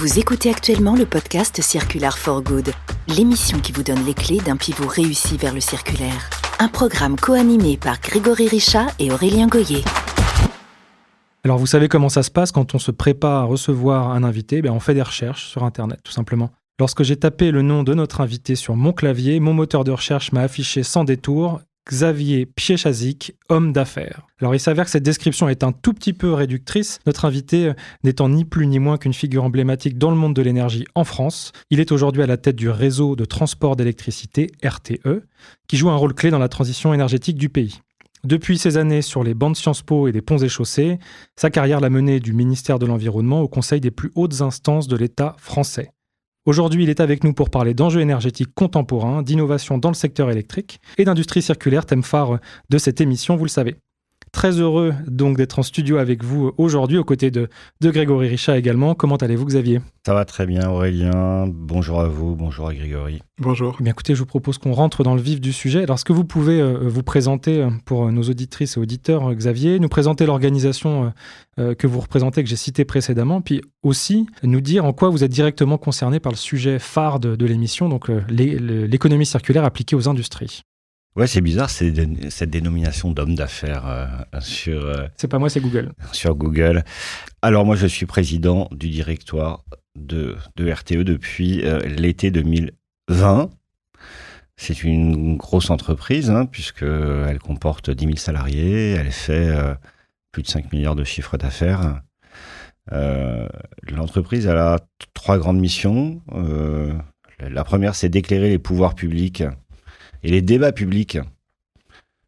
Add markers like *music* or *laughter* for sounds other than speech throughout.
Vous écoutez actuellement le podcast Circular for Good, l'émission qui vous donne les clés d'un pivot réussi vers le circulaire. Un programme co-animé par Grégory Richat et Aurélien Goyer. Alors vous savez comment ça se passe quand on se prépare à recevoir un invité? Ben, On fait des recherches sur Internet tout simplement. Lorsque j'ai tapé le nom de notre invité sur mon clavier, mon moteur de recherche m'a affiché sans détour Xavier Piechazik, homme d'affaires. Alors il s'avère que cette description est un tout petit peu réductrice, notre invité euh, n'étant ni plus ni moins qu'une figure emblématique dans le monde de l'énergie en France. Il est aujourd'hui à la tête du réseau de transport d'électricité, RTE, qui joue un rôle clé dans la transition énergétique du pays. Depuis ses années sur les bancs de Sciences Po et des ponts et chaussées, sa carrière l'a mené du ministère de l'Environnement au Conseil des plus hautes instances de l'État français. Aujourd'hui, il est avec nous pour parler d'enjeux énergétiques contemporains, d'innovation dans le secteur électrique et d'industrie circulaire, thème phare de cette émission, vous le savez. Très heureux donc d'être en studio avec vous aujourd'hui, aux côtés de, de Grégory Richat également. Comment allez-vous, Xavier? Ça va très bien, Aurélien. Bonjour à vous, bonjour à Grégory. Bonjour. Eh bien, écoutez, je vous propose qu'on rentre dans le vif du sujet. Alors, est-ce que vous pouvez euh, vous présenter euh, pour nos auditrices et auditeurs, euh, Xavier, nous présenter l'organisation que vous représentez, que j'ai citée précédemment, puis aussi nous dire en quoi vous êtes directement concerné par le sujet phare de, de l'émission, donc l'économie circulaire appliquée aux industries Ouais, c'est bizarre cette dénomination d'homme d'affaires euh, sur. Euh, c'est pas moi, c'est Google. Sur Google. Alors moi, je suis président du directoire de, de RTE depuis euh, l'été 2020. C'est une grosse entreprise hein, puisqu'elle comporte 10 000 salariés, elle fait plus de 5 milliards de chiffres d'affaires. L'entreprise a trois grandes missions. la première, c'est d'éclairer les pouvoirs publics et les débats publics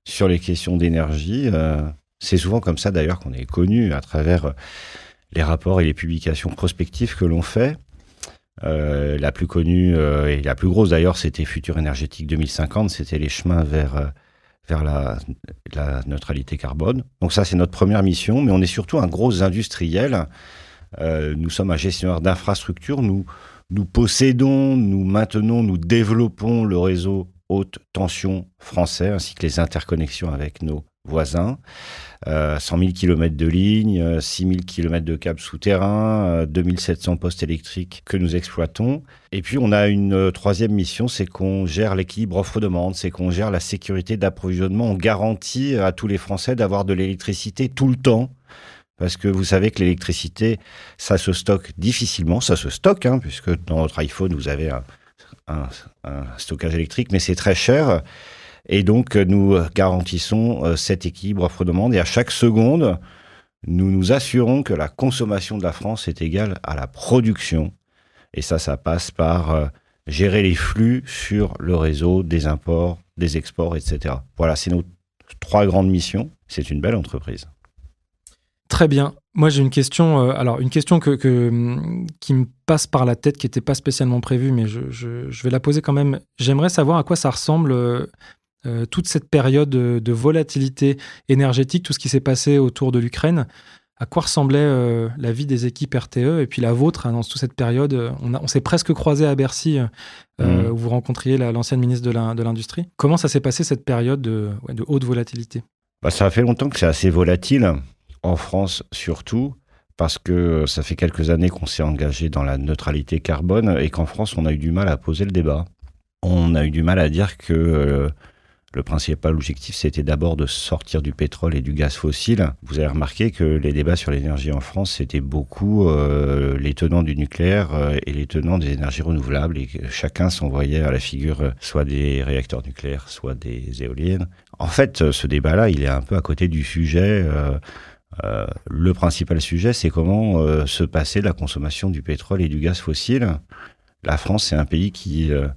sur les questions d'énergie, euh, c'est souvent comme ça d'ailleurs qu'on est connu à travers euh, les rapports et les publications prospectives que l'on fait. Euh, la plus connue et la plus grosse d'ailleurs, c'était Futur énergétique 2050, c'était les chemins vers, vers la, neutralité carbone. Donc ça, c'est notre première mission, mais on est surtout un gros industriel. nous sommes un gestionnaire d'infrastructures, nous, nous possédons, nous maintenons, nous développons le réseau haute tension français, ainsi que les interconnexions avec nos voisins. 100 000 km de lignes, 6 000 km de câbles souterrains, 2700 euh, postes électriques que nous exploitons. Et puis on a une euh, troisième mission, c'est qu'on gère l'équilibre offre-demande, c'est qu'on gère la sécurité d'approvisionnement. On garantit à tous les Français d'avoir de l'électricité tout le temps. Parce que vous savez que l'électricité, ça se stocke difficilement, ça se stocke, hein, puisque dans votre iPhone, vous avez un, un, stockage électrique, mais c'est très cher. Et donc, nous garantissons euh, cet équilibre offre-demande. Et à chaque seconde, nous nous assurons que la consommation de la France est égale à la production. Et ça, ça passe par euh, gérer les flux sur le réseau des imports, des exports, etc. Voilà, c'est nos trois grandes missions. C'est une belle entreprise. Très bien. Moi, j'ai une question. Euh, alors, une question que, qui me passe par la tête, qui n'était pas spécialement prévue, mais je, je, vais la poser quand même. J'aimerais savoir à quoi ça ressemble euh, euh, toute cette période de, volatilité énergétique, tout ce qui s'est passé autour de l'Ukraine. À quoi ressemblait la vie des équipes RTE et puis la vôtre hein, dans toute cette période On, on s'est presque croisé à Bercy, mmh. où vous rencontriez l'ancienne ministre de l'Industrie. Comment ça s'est passé cette période de, de haute volatilité? Bah, Ça fait longtemps que c'est assez volatile en France surtout, parce que ça fait quelques années qu'on s'est engagé dans la neutralité carbone et qu'en France, on a eu du mal à poser le débat. On a eu du mal à dire que euh, le principal objectif, c'était d'abord de sortir du pétrole et du gaz fossile. Vous avez remarqué que les débats sur l'énergie en France, c'était beaucoup euh, les tenants du nucléaire euh, et les tenants des énergies renouvelables, et que chacun s'envoyait à la figure soit des réacteurs nucléaires, soit des éoliennes. En fait, ce débat-là, il est un peu à côté du sujet. Euh, le principal sujet, c'est comment euh, se passer la consommation du pétrole et du gaz fossile. La France, c'est un pays qui euh,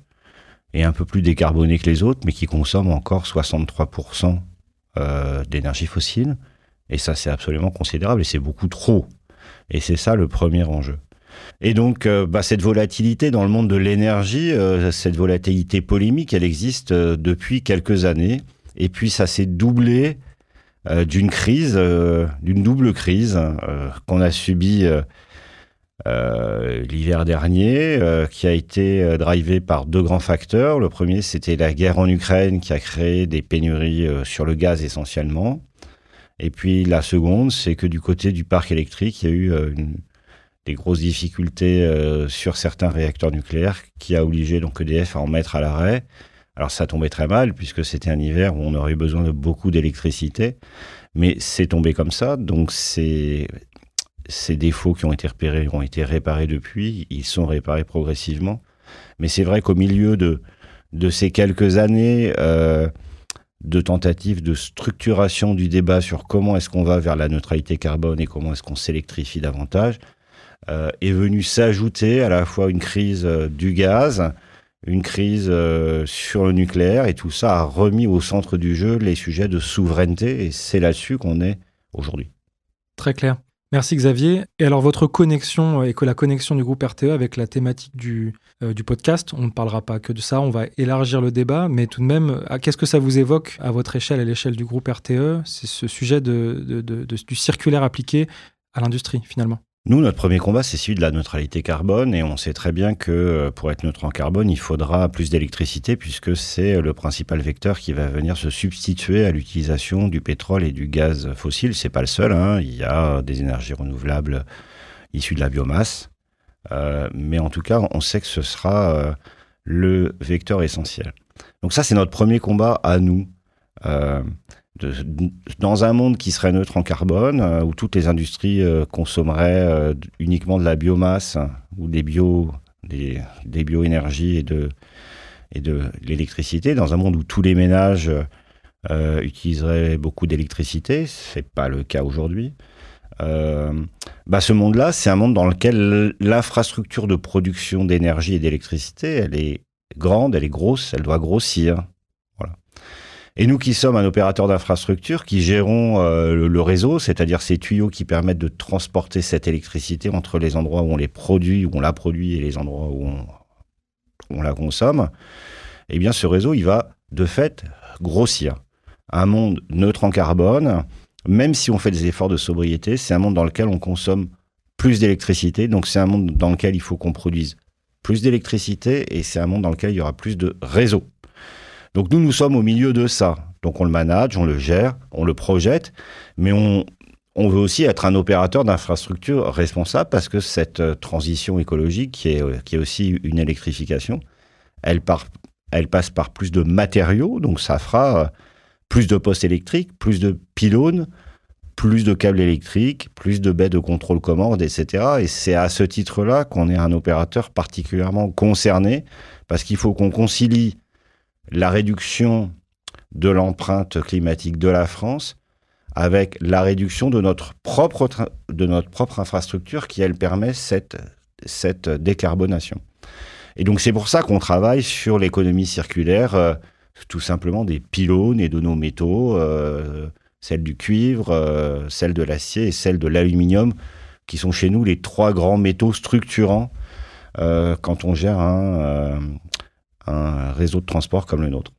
est un peu plus décarboné que les autres, mais qui consomme encore 63% d'énergie fossile. Et ça, c'est absolument considérable et c'est beaucoup trop. Et c'est ça le premier enjeu. Et donc, bah, cette volatilité dans le monde de l'énergie, cette volatilité polémique, elle existe depuis quelques années. Et puis, ça s'est doublé euh, d'une crise, euh, d'une double crise euh, qu'on a subie l'hiver dernier, qui a été drivée par deux grands facteurs. Le premier, c'était la guerre en Ukraine qui a créé des pénuries sur le gaz essentiellement. Et puis la seconde, c'est que du côté du parc électrique, il y a eu des grosses difficultés sur certains réacteurs nucléaires qui a obligé donc EDF à en mettre à l'arrêt. Alors ça tombait très mal puisque c'était un hiver où on aurait eu besoin de beaucoup d'électricité, mais c'est tombé comme ça. Donc ces défauts qui ont été repérés ont été réparés depuis, ils sont réparés progressivement. Mais c'est vrai qu'au milieu de, de ces quelques années euh, de tentatives de structuration du débat sur comment est-ce qu'on va vers la neutralité carbone et comment est-ce qu'on s'électrifie davantage, euh, est venue s'ajouter à la fois une crise euh, du gaz, une crise sur le nucléaire, et tout ça a remis au centre du jeu les sujets de souveraineté, et c'est là-dessus qu'on est aujourd'hui. Très clair. Merci Xavier. Et alors votre connexion euh, et que la connexion du groupe RTE avec la thématique du, euh, du podcast, on ne parlera pas que de ça, on va élargir le débat, mais tout de même, qu'est-ce que ça vous évoque à votre échelle, à l'échelle du groupe RTE C'est ce sujet de, du circulaire appliqué à l'industrie finalement. Nous, notre premier combat, c'est celui de la neutralité carbone, et on sait très bien que euh, pour être neutre en carbone, il faudra plus d'électricité, puisque c'est le principal vecteur qui va venir se substituer à l'utilisation du pétrole et du gaz fossile. C'est pas le seul, hein. il y a des énergies renouvelables issues de la biomasse, euh, mais en tout cas, on sait que ce sera euh, le vecteur essentiel. Donc ça, c'est notre premier combat à nous dans un monde qui serait neutre en carbone, euh, où toutes les industries euh, consommeraient euh, uniquement de la biomasse ou des bio, des, bioénergies et de, et de l'électricité, dans un monde où tous les ménages utiliseraient beaucoup d'électricité, c'est pas le cas aujourd'hui. bah ce monde-là, c'est un monde dans lequel l'infrastructure de production d'énergie et d'électricité, elle est grande, elle est grosse, elle doit grossir. Et nous qui sommes un opérateur d'infrastructure, qui gérons euh, le, réseau, c'est-à-dire ces tuyaux qui permettent de transporter cette électricité entre les endroits où on les produit, où on la produit, et les endroits où on, la consomme, eh bien ce réseau, il va de fait grossir. Un monde neutre en carbone, même si on fait des efforts de sobriété, c'est un monde dans lequel on consomme plus d'électricité, donc c'est un monde dans lequel il faut qu'on produise plus d'électricité, et c'est un monde dans lequel il y aura plus de réseaux. Donc nous, nous sommes au milieu de ça. Donc on le manage, on le gère, on le projette, mais on, on veut aussi être un opérateur d'infrastructure responsable parce que cette euh, transition écologique, qui est, euh, qui est aussi une électrification, elle, elle passe par plus de matériaux, donc ça fera euh, plus de postes électriques, plus de pylônes, plus de câbles électriques, plus de baies de contrôle commande, etc. Et c'est à ce titre-là qu'on est un opérateur particulièrement concerné parce qu'il faut qu'on concilie la réduction de l'empreinte climatique de la France avec la réduction de notre propre, infrastructure qui, elle, permet cette, cette décarbonation. Et donc, c'est pour ça qu'on travaille sur l'économie circulaire, euh, tout simplement des pylônes et de nos métaux, euh, celle du cuivre, euh, celle de l'acier et celle de l'aluminium, qui sont chez nous les trois grands métaux structurants quand on gère un, un réseau de transport comme le nôtre.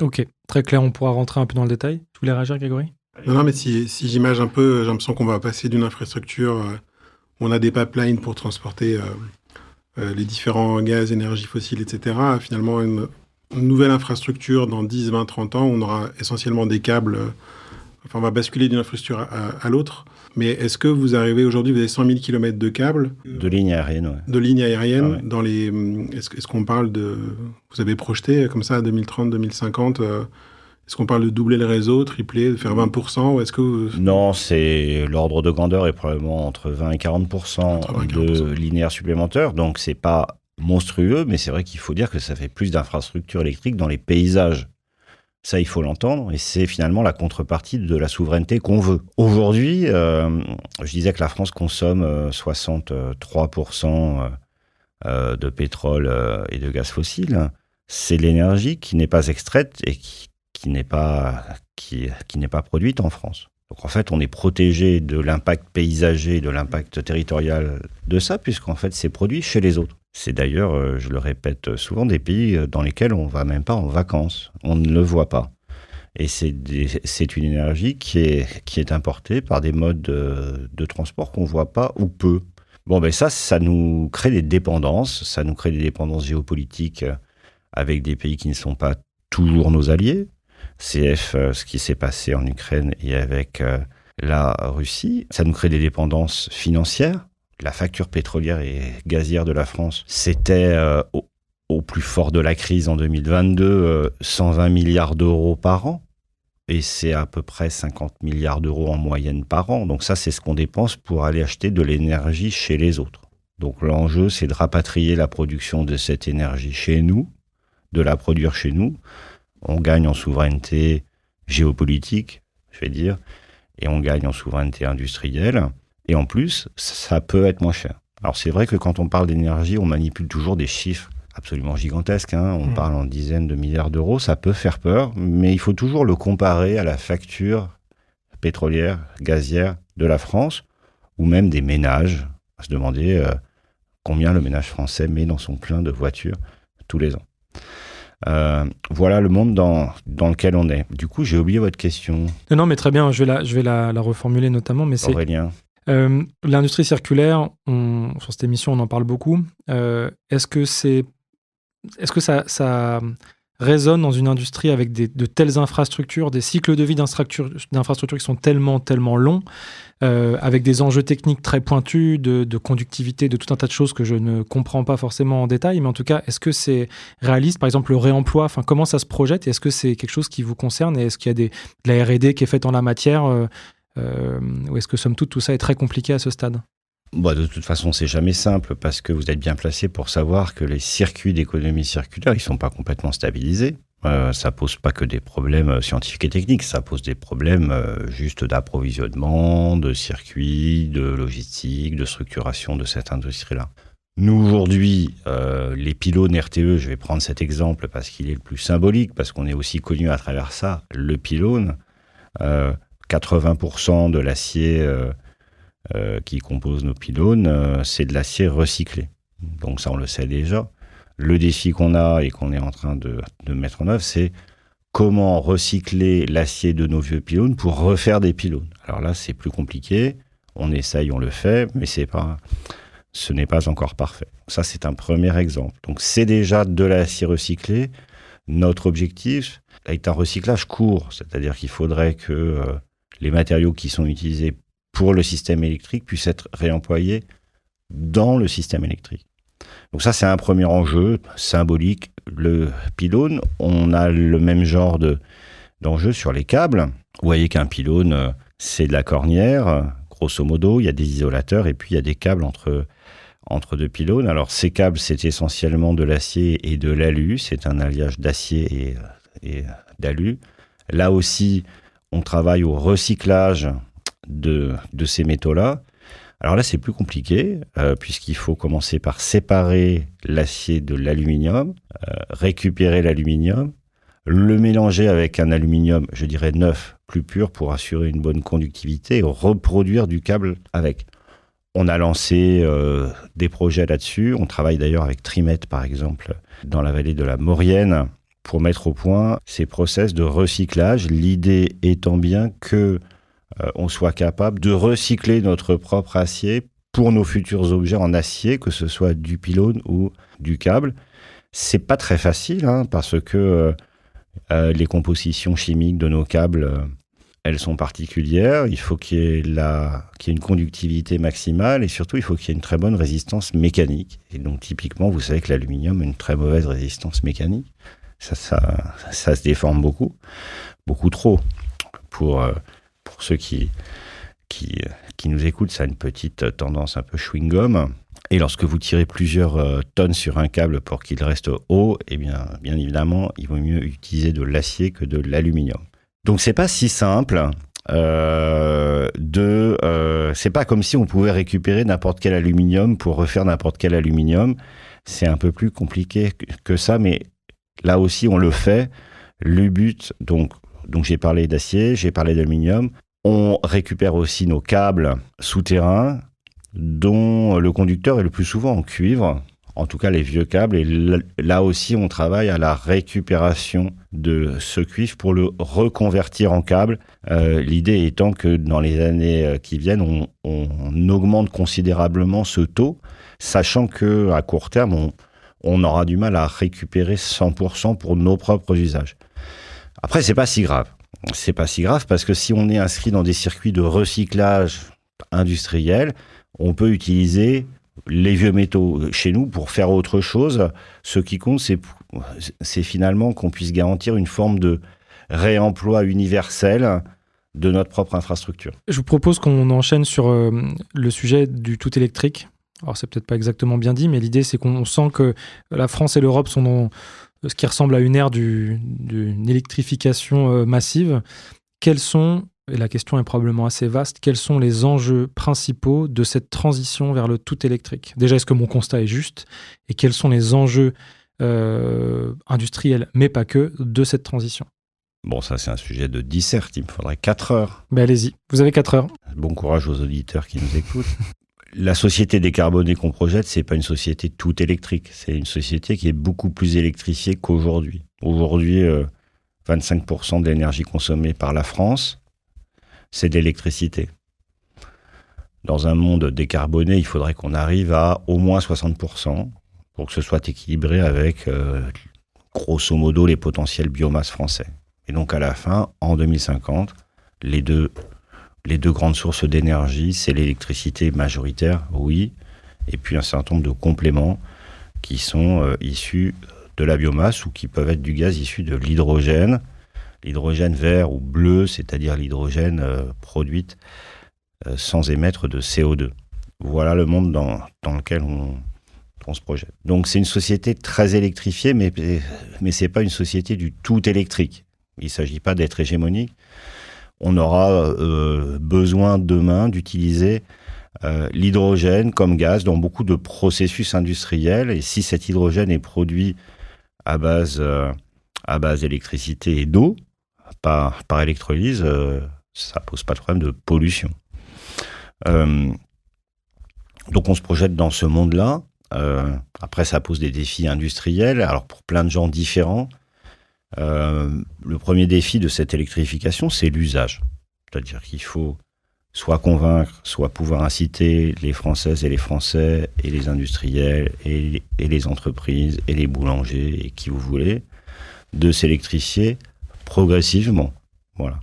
Ok, très clair, on pourra rentrer un peu dans le détail. Tu voulais réagir, Grégory? Non, non, mais si, si j'image un peu, j'ai l'impression qu'on va passer d'une infrastructure où euh, on a des pipelines pour transporter euh, euh, les différents gaz, énergies fossiles, etc. finalement, une, nouvelle infrastructure dans 10, 20, 30 ans, on aura essentiellement des câbles. enfin, on va basculer d'une infrastructure à l'autre. Mais est-ce que vous arrivez aujourd'hui, vous avez 100 000 km de câbles De lignes aériennes, oui. De lignes aériennes. Ah dans les, est-ce, qu'on parle de. Vous avez projeté comme ça à 2030, 2050 euh, Est-ce qu'on parle de doubler le réseau, tripler, de faire 20% ou est-ce que Non, c'est l'ordre de grandeur est probablement entre 20 et 40%, de linéaires supplémentaires. Donc c'est pas monstrueux, mais c'est vrai qu'il faut dire que ça fait plus d'infrastructures électriques dans les paysages ça, il faut l'entendre, et c'est finalement la contrepartie de la souveraineté qu'on veut. Aujourd'hui, euh, je disais que la France consomme 63% euh, euh, de pétrole et de gaz fossile. C'est l'énergie qui n'est pas extraite et qui, n'est pas, qui, qui n'est pas produite en France. Donc en fait, on est protégé de l'impact paysager, de l'impact territorial de ça, puisqu'en fait, c'est produit chez les autres. C'est d'ailleurs, euh, je le répète souvent, des pays euh, dans lesquels on ne va même pas en vacances. On ne le voit pas. Et c'est une énergie qui est, importée par des modes de, transport qu'on ne voit pas ou peu. Bon, ben ça, ça nous crée des dépendances. Ça nous crée des dépendances géopolitiques euh, avec des pays qui ne sont pas toujours nos alliés. CF, ce qui s'est passé en Ukraine et avec la Russie. Ça nous crée des dépendances financières la facture pétrolière et gazière de la France, c'était euh, au, au, plus fort de la crise en 2022, 120 milliards d'euros par an. Et c'est à peu près 50 milliards d'euros en moyenne par an. Donc ça, c'est ce qu'on dépense pour aller acheter de l'énergie chez les autres. Donc l'enjeu, c'est de rapatrier la production de cette énergie chez nous, de la produire chez nous. On gagne en souveraineté géopolitique, je vais dire, et on gagne en souveraineté industrielle. Et en plus, ça peut être moins cher. Alors c'est vrai que quand on parle d'énergie, on manipule toujours des chiffres absolument gigantesques. Hein. On mmh. parle en dizaines de milliards d'euros. Ça peut faire peur, mais il faut toujours le comparer à la facture pétrolière, gazière de la France, ou même des ménages. À se demander euh, combien le ménage français met dans son plein de voitures tous les ans. Euh, voilà le monde dans, dans lequel on est. Du coup, j'ai oublié votre question. Non, non, mais très bien, je vais la, je vais la, la reformuler notamment. Mais Aurélien. Euh, L'industrie circulaire, sur cette émission, on en parle beaucoup. Euh, Est-ce que, c'est, est-ce que ça, ça résonne dans une industrie avec des, de telles infrastructures, des cycles de vie d'infrastructures qui sont tellement, tellement longs euh, avec des enjeux techniques très pointus, de, conductivité, de tout un tas de choses que je ne comprends pas forcément en détail. Mais en tout cas, est-ce que c'est réaliste? Par exemple, le réemploi, comment ça se projette Est-ce que c'est quelque chose qui vous concerne Et est-ce qu'il y a de la R&D qui est faite en la matière Ou est-ce que, somme toute, tout ça est très compliqué à ce stade? Bon, bah, de toute façon, c'est jamais simple parce que vous êtes bien placé pour savoir que les circuits d'économie circulaire, ils sont pas complètement stabilisés. Euh, ça pose pas que des problèmes euh, scientifiques et techniques, ça pose des problèmes euh, juste d'approvisionnement, de circuits, de logistique, de structuration de cette industrie-là. Nous, aujourd'hui, euh, les pylônes RTE, je vais prendre cet exemple parce qu'il est le plus symbolique, parce qu'on est aussi connu à travers ça, le pylône, 80% de l'acier qui compose nos pylônes, c'est de l'acier recyclé. Donc ça, on le sait déjà. Le défi qu'on a et qu'on est en train de, mettre en œuvre, c'est comment recycler l'acier de nos vieux pylônes pour refaire des pylônes. Alors là, c'est plus compliqué. On essaye, on le fait, mais c'est pas, ce n'est pas encore parfait. Ça, c'est un premier exemple. Donc, c'est déjà de l'acier recyclé. Notre objectif est un recyclage court, c'est-à-dire qu'il faudrait que euh, les matériaux qui sont utilisés pour le système électrique puissent être réemployés dans le système électrique. Donc ça, c'est un premier enjeu symbolique. Le pylône, on a le même genre de, d'enjeu sur les câbles. Vous voyez qu'un pylône, euh, c'est de la cornière, grosso modo, il y a des isolateurs et puis il y a des câbles entre, entre deux pylônes. Alors ces câbles, c'est essentiellement de l'acier et de l'alu, c'est un alliage d'acier et, et d'alu. Là aussi, on travaille au recyclage de, ces métaux-là. Alors là, c'est plus compliqué, euh, puisqu'il faut commencer par séparer l'acier de l'aluminium, euh, récupérer l'aluminium, le mélanger avec un aluminium, je dirais neuf, plus pur, pour assurer une bonne conductivité et reproduire du câble avec. On a lancé euh, des projets là-dessus. On travaille d'ailleurs avec Trimet, par exemple, dans la vallée de la Maurienne, pour mettre au point ces process de recyclage. L'idée étant bien que euh, on soit capable de recycler notre propre acier pour nos futurs objets en acier, que ce soit du pylône ou du câble. C'est pas très facile hein, parce que euh, euh, les compositions chimiques de nos câbles, elles sont particulières. Il faut qu'il y, ait une conductivité maximale et surtout il faut qu'il y ait une très bonne résistance mécanique. Et donc typiquement, vous savez que l'aluminium a une très mauvaise résistance mécanique. Ça, ça, se déforme beaucoup, beaucoup trop pour pour ceux qui, qui, qui nous écoutent, ça a une petite tendance un peu chewing-gum. Et lorsque vous tirez plusieurs euh, tonnes sur un câble pour qu'il reste haut, eh bien, bien évidemment, il vaut mieux utiliser de l'acier que de l'aluminium. Donc c'est pas si simple. Euh, de, euh, c'est pas comme si on pouvait récupérer n'importe quel aluminium pour refaire n'importe quel aluminium. C'est un peu plus compliqué que ça, mais là aussi on le fait. Le but, donc, donc j'ai parlé d'acier, j'ai parlé d'aluminium. On récupère aussi nos câbles souterrains dont le conducteur est le plus souvent en cuivre, en tout cas les vieux câbles. Et là aussi, on travaille à la récupération de ce cuivre pour le reconvertir en câble. Euh, l'idée étant que dans les années euh, qui viennent, on, augmente considérablement ce taux, sachant que à court terme, on, on aura du mal à récupérer 100% pour nos propres usages. Après, c'est pas si grave. C'est pas si grave parce que si on est inscrit dans des circuits de recyclage industriel, on peut utiliser les vieux métaux chez nous pour faire autre chose. Ce qui compte, c'est finalement qu'on puisse garantir une forme de réemploi universel de notre propre infrastructure. Je vous propose qu'on enchaîne sur euh, le sujet du tout électrique. Alors c'est peut-être pas exactement bien dit, mais l'idée c'est qu'on sent que la France et l'Europe sont dans ce qui ressemble à une ère d'une électrification euh, massive. Quels sont, et la question est probablement assez vaste, quels sont les enjeux principaux de cette transition vers le tout électrique? Déjà, est-ce que mon constat est juste? Et quels sont les enjeux euh, industriels, mais pas que, de cette transition? Bon, ça, c'est un sujet de dissert. Il me faudrait 4 heures. Ben, allez-y. Vous avez 4 heures. Bon courage aux auditeurs qui nous écoutent. *laughs* La société décarbonée qu'on projette, c'est pas une société tout électrique. C'est une société qui est beaucoup plus électrifiée qu'aujourd'hui. Aujourd'hui, 25% euh, de l'énergie consommée par la France, c'est de l'électricité. Dans un monde décarboné, il faudrait qu'on arrive à au moins 60% pour que ce soit équilibré avec, euh, grosso modo, les potentiels biomasse français. Et donc à la fin, en 2050, les deux, les deux grandes sources d'énergie, c'est l'électricité majoritaire, oui, et puis un certain nombre de compléments qui sont euh, issus de la biomasse ou qui peuvent être du gaz issu de l'hydrogène, l'hydrogène vert ou bleu, c'est-à-dire l'hydrogène euh, produite euh, sans émettre de CO2. Voilà le monde dans, lequel on, on se projette. Donc c'est une société très électrifiée, mais, mais ce n'est pas une société du tout électrique. Il ne s'agit pas d'être hégémonique. On aura euh, besoin demain d'utiliser euh, l'hydrogène comme gaz dans beaucoup de processus industriels. Et si cet hydrogène est produit à base, euh, d'électricité et d'eau, par, par électrolyse, ça pose pas de problème de pollution. donc on se projette dans ce monde-là. après, ça pose des défis industriels. Alors pour plein de gens différents. Euh, le premier défi de cette électrification, c'est l'usage. C'est-à-dire qu'il faut soit convaincre, soit pouvoir inciter les Françaises et les Français et les industriels et, les entreprises et les boulangers et qui vous voulez de s'électrifier progressivement. Voilà.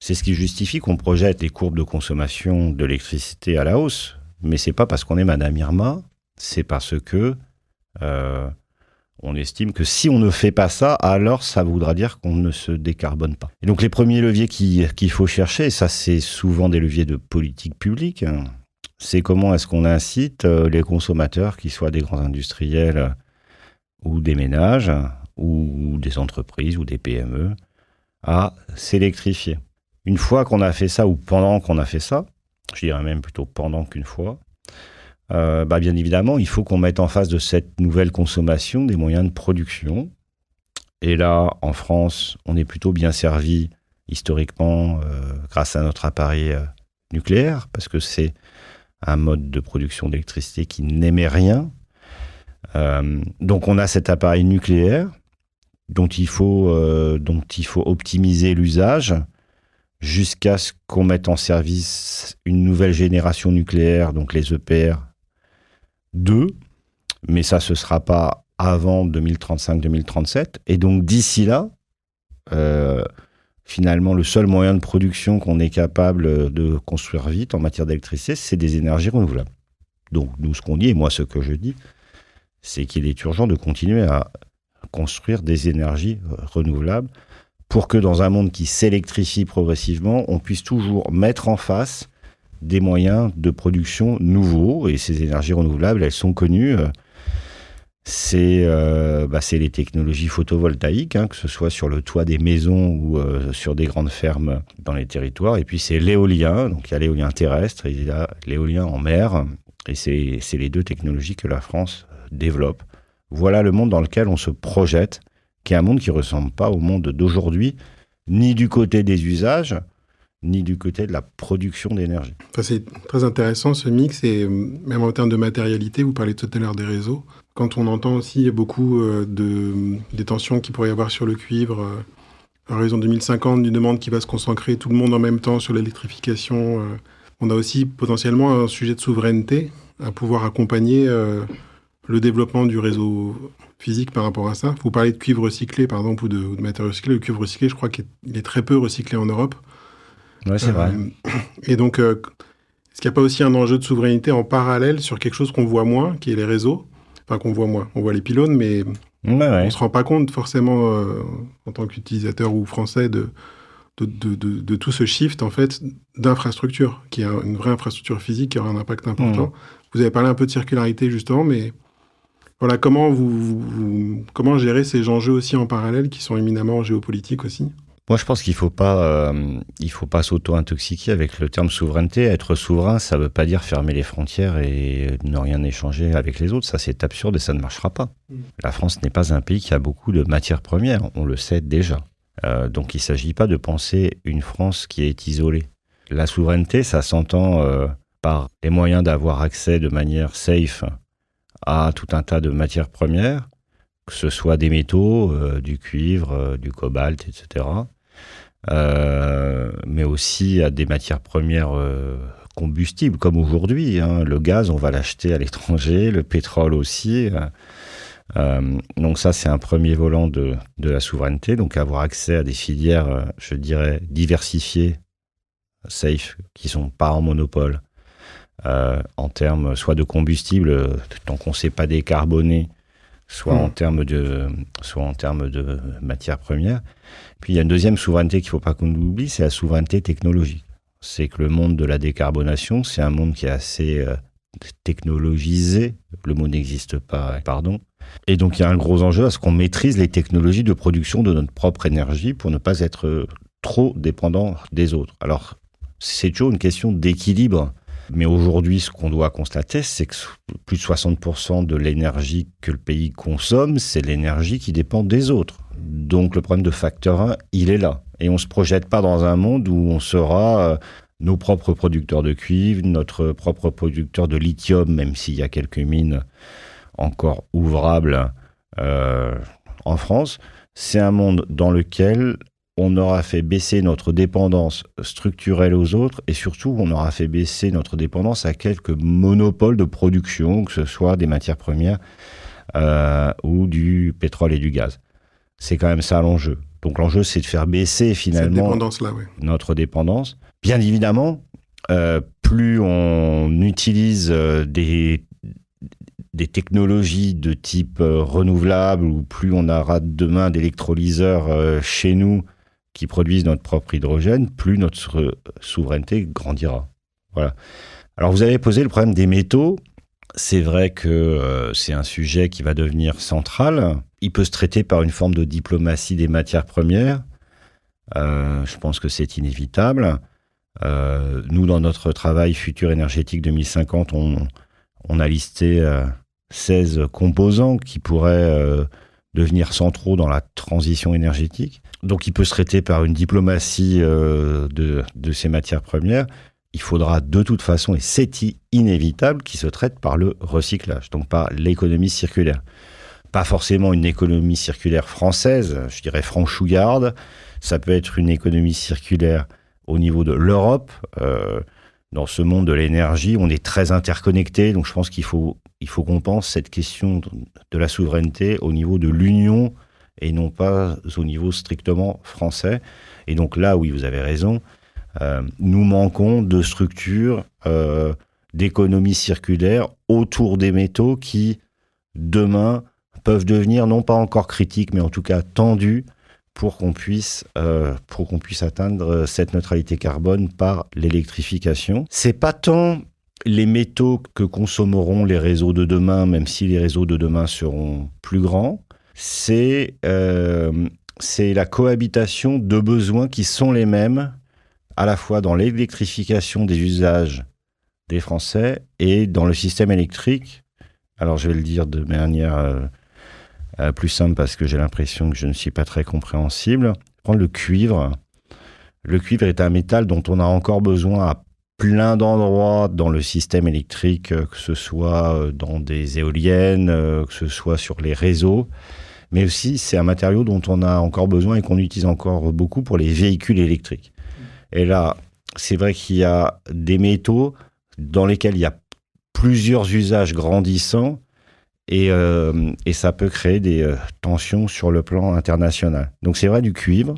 C'est ce qui justifie qu'on projette les courbes de consommation de l'électricité à la hausse. Mais c'est pas parce qu'on est Madame Irma, c'est parce que euh, on estime que si on ne fait pas ça, alors ça voudra dire qu'on ne se décarbone pas. Et donc les premiers leviers qu'il faut chercher, et ça c'est souvent des leviers de politique publique, hein, c'est comment est-ce qu'on incite euh, les consommateurs, qu'ils soient des grands industriels euh, ou des ménages, ou des entreprises ou des PME, à s'électrifier. Une fois qu'on a fait ça, ou pendant qu'on a fait ça, je dirais même plutôt pendant qu'une fois, euh, bah, bien évidemment, il faut qu'on mette en face de cette nouvelle consommation des moyens de production. Et là, en France, on est plutôt bien servi historiquement euh, grâce à notre appareil euh, nucléaire, parce que c'est un mode de production d'électricité qui n'émet rien. donc on a cet appareil nucléaire dont il faut, dont il faut optimiser l'usage jusqu'à ce qu'on mette en service une nouvelle génération nucléaire, donc les EPR, deux, mais ça, ce sera pas avant 2035-2037. Et donc, d'ici là, euh, finalement, le seul moyen de production qu'on est capable de construire vite en matière d'électricité, c'est des énergies renouvelables. Donc, nous, ce qu'on dit, et moi, ce que je dis, c'est qu'il est urgent de continuer à construire des énergies renouvelables pour que dans un monde qui s'électrifie progressivement, on puisse toujours mettre en face des moyens de production nouveaux. Et ces énergies renouvelables, elles sont connues. Euh, euh, bah, c'est les technologies photovoltaïques, hein, que ce soit sur le toit des maisons ou euh, sur des grandes fermes dans les territoires. Et puis c'est l'éolien, donc il y a l'éolien terrestre et il y a l'éolien en mer. Et c'est les deux technologies que la France développe. Voilà le monde dans lequel on se projette, qui est un monde qui ne ressemble pas au monde d'aujourd'hui, ni du côté des usages, ni du côté de la production d'énergie. c'est très intéressant ce mix et euh, même en termes de matérialité, vous parlez tout à l'heure des réseaux. Quand on entend aussi beaucoup euh, de, des tensions qu'il pourrait y avoir sur le cuivre, euh, à raison 2050, d'une demande qui va se concentrer tout le monde en même temps sur l'électrification, on a aussi potentiellement un sujet de souveraineté à pouvoir accompagner le développement du réseau physique par rapport à ça. Vous parlez de cuivre recyclé, par exemple, ou de, de matériaux recyclés. Le cuivre recyclé, je crois qu'il est très peu recyclé en Europe. Oui, c'est vrai. Euh, et donc, euh, Est-ce qu'il n'y a pas aussi un enjeu de souveraineté en parallèle sur quelque chose qu'on voit moins, qui est les réseaux? Enfin, qu'on voit moins. On voit les pylônes, mais on ne se rend pas compte forcément, euh, en tant qu'utilisateur ou français, de, de, tout ce shift en fait d'infrastructure, qui est une vraie infrastructure physique qui aura un impact important. Mmh. Vous avez parlé un peu de circularité justement, mais voilà, comment vous, comment gérer ces enjeux aussi en parallèle qui sont éminemment géopolitiques aussi? Moi, je pense qu'il faut pas, euh, faut pas s'auto-intoxiquer avec le terme souveraineté. Être souverain, ça ne veut pas dire fermer les frontières et ne rien échanger avec les autres. Ça, c'est absurde et ça ne marchera pas. La France n'est pas un pays qui a beaucoup de matières premières. On le sait déjà. Euh, donc il ne s'agit pas de penser une France qui est isolée. La souveraineté, ça s'entend euh, par les moyens d'avoir accès de manière safe à tout un tas de matières premières, que ce soit des métaux, euh, du cuivre, du cobalt, etc. mais aussi à des matières premières combustibles, comme aujourd'hui. Hein. Le gaz, on va l'acheter à l'étranger, le pétrole aussi. Euh, donc ça, c'est un premier volant de, la souveraineté, donc avoir accès à des filières, euh, je dirais, diversifiées, safe, qui sont pas en monopole, euh, en termes soit de combustible, tant qu'on ne sait pas décarboner, soit, en hmm. termes de, soit en termes de matières premières. Puis il y a une deuxième souveraineté qu'il ne faut pas qu'on oublie, c'est la souveraineté technologique. C'est que le monde de la décarbonation, c'est un monde qui est assez technologisé, le mot n'existe pas, pardon, et donc il y a un gros enjeu à ce qu'on maîtrise les technologies de production de notre propre énergie pour ne pas être trop dépendant des autres. Alors c'est toujours une question d'équilibre. Mais aujourd'hui, ce qu'on doit constater, c'est que plus de 60% de l'énergie que le pays consomme, c'est l'énergie qui dépend des autres. Donc le problème de facteur 1, il est là. Et on ne se projette pas dans un monde où on sera euh, nos propres producteurs de cuivre, notre propre producteur de lithium, même s'il y a quelques mines encore ouvrable euh, en France. C'est un monde dans lequel on aura fait baisser notre dépendance structurelle aux autres et surtout on aura fait baisser notre dépendance à quelques monopoles de production, que ce soit des matières premières euh, ou du pétrole et du gaz. C'est quand même ça l'enjeu. Donc l'enjeu c'est de faire baisser finalement notre dépendance. Bien évidemment, euh, plus on utilise des des technologies de type euh, renouvelable, ou plus on aura demain d'électrolyseurs euh, chez nous qui produisent notre propre hydrogène, plus notre euh, souveraineté grandira. Voilà. Alors vous avez posé le problème des métaux. C'est vrai que c'est un sujet qui va devenir central. Il peut se traiter par une forme de diplomatie des matières premières. je pense que c'est inévitable. nous, dans notre travail Futur énergétique 2050, on, a listé 16 composants qui pourraient euh, devenir centraux dans la transition énergétique. Donc il peut se traiter par une diplomatie euh, de, ces matières premières. Il faudra de toute façon, et c'est inévitable, qu'il se traite par le recyclage, donc par l'économie circulaire. Pas forcément une économie circulaire française, je dirais franchouillarde. Ça peut être une économie circulaire au niveau de l'Europe. Euh, dans ce monde de l'énergie, on est très interconnecté, donc je pense qu'il faut qu'on pense cette question de la souveraineté au niveau de l'Union et non pas au niveau strictement français. Et donc là, oui, vous avez raison, euh, nous manquons de structures euh, d'économie circulaire autour des métaux qui, demain, peuvent devenir non pas encore critiques, mais en tout cas tendus pour qu'on puisse, euh, puisse atteindre cette neutralité carbone par l'électrification. C'est pas tant les métaux que consommeront les réseaux de demain, même si les réseaux de demain seront plus grands, c'est euh, la cohabitation de besoins qui sont les mêmes, à la fois dans l'électrification des usages des Français et dans le système électrique. Alors je vais le dire de manière euh, plus simple parce que j'ai l'impression que je ne suis pas très compréhensible. Prendre le cuivre. Le cuivre est un métal dont on a encore besoin à plein d'endroits dans le système électrique, euh, que ce soit euh, dans des éoliennes, que ce soit sur les réseaux. Mais aussi, c'est un matériau dont on a encore besoin et qu'on utilise encore beaucoup pour les véhicules électriques. Et là, c'est vrai qu'il y a des métaux dans lesquels il y a plusieurs usages grandissants et, et ça peut créer des tensions sur le plan international. Donc c'est vrai du cuivre,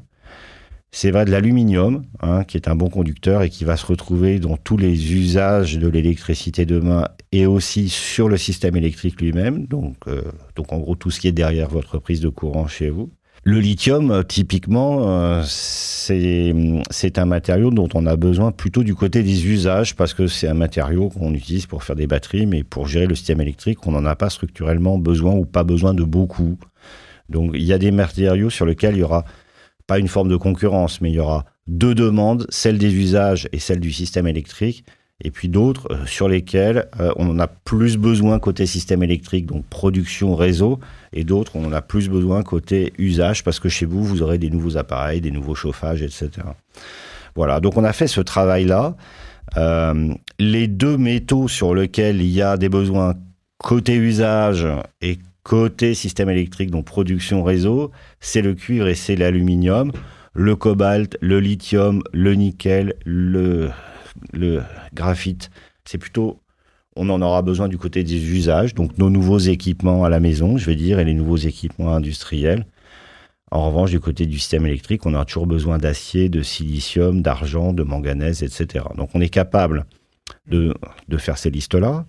C'est vrai de l'aluminium, hein, qui est un bon conducteur et qui va se retrouver dans tous les usages de l'électricité demain et aussi sur le système électrique lui-même. Donc, euh, donc en gros tout ce qui est derrière votre prise de courant chez vous. Le lithium, typiquement, euh, c'est un matériau dont on a besoin plutôt du côté des usages parce que c'est un matériau qu'on utilise pour faire des batteries, mais pour gérer le système électrique, on n'en a pas structurellement besoin ou pas besoin de beaucoup. Donc il y a des matériaux sur lesquels il y aura pas une forme de concurrence, mais il y aura deux demandes, celle des usages et celle du système électrique, et puis d'autres euh, sur lesquelles euh, on en a plus besoin côté système électrique, donc production réseau, et d'autres on en a plus besoin côté usage, parce que chez vous, vous aurez des nouveaux appareils, des nouveaux chauffages, etc. Voilà, donc on a fait ce travail-là. Euh, les deux métaux sur lesquels il y a des besoins côté usage et Côté système électrique, donc production réseau, c'est le cuivre et c'est l'aluminium. Le cobalt, le lithium, le nickel, le, le graphite, c'est plutôt on en aura besoin du côté des usages, donc nos nouveaux équipements à la maison, je vais dire, et les nouveaux équipements industriels. En revanche, du côté du système électrique, on aura toujours besoin d'acier, de silicium, d'argent, de manganèse, etc. Donc on est capable de, de faire ces listes-là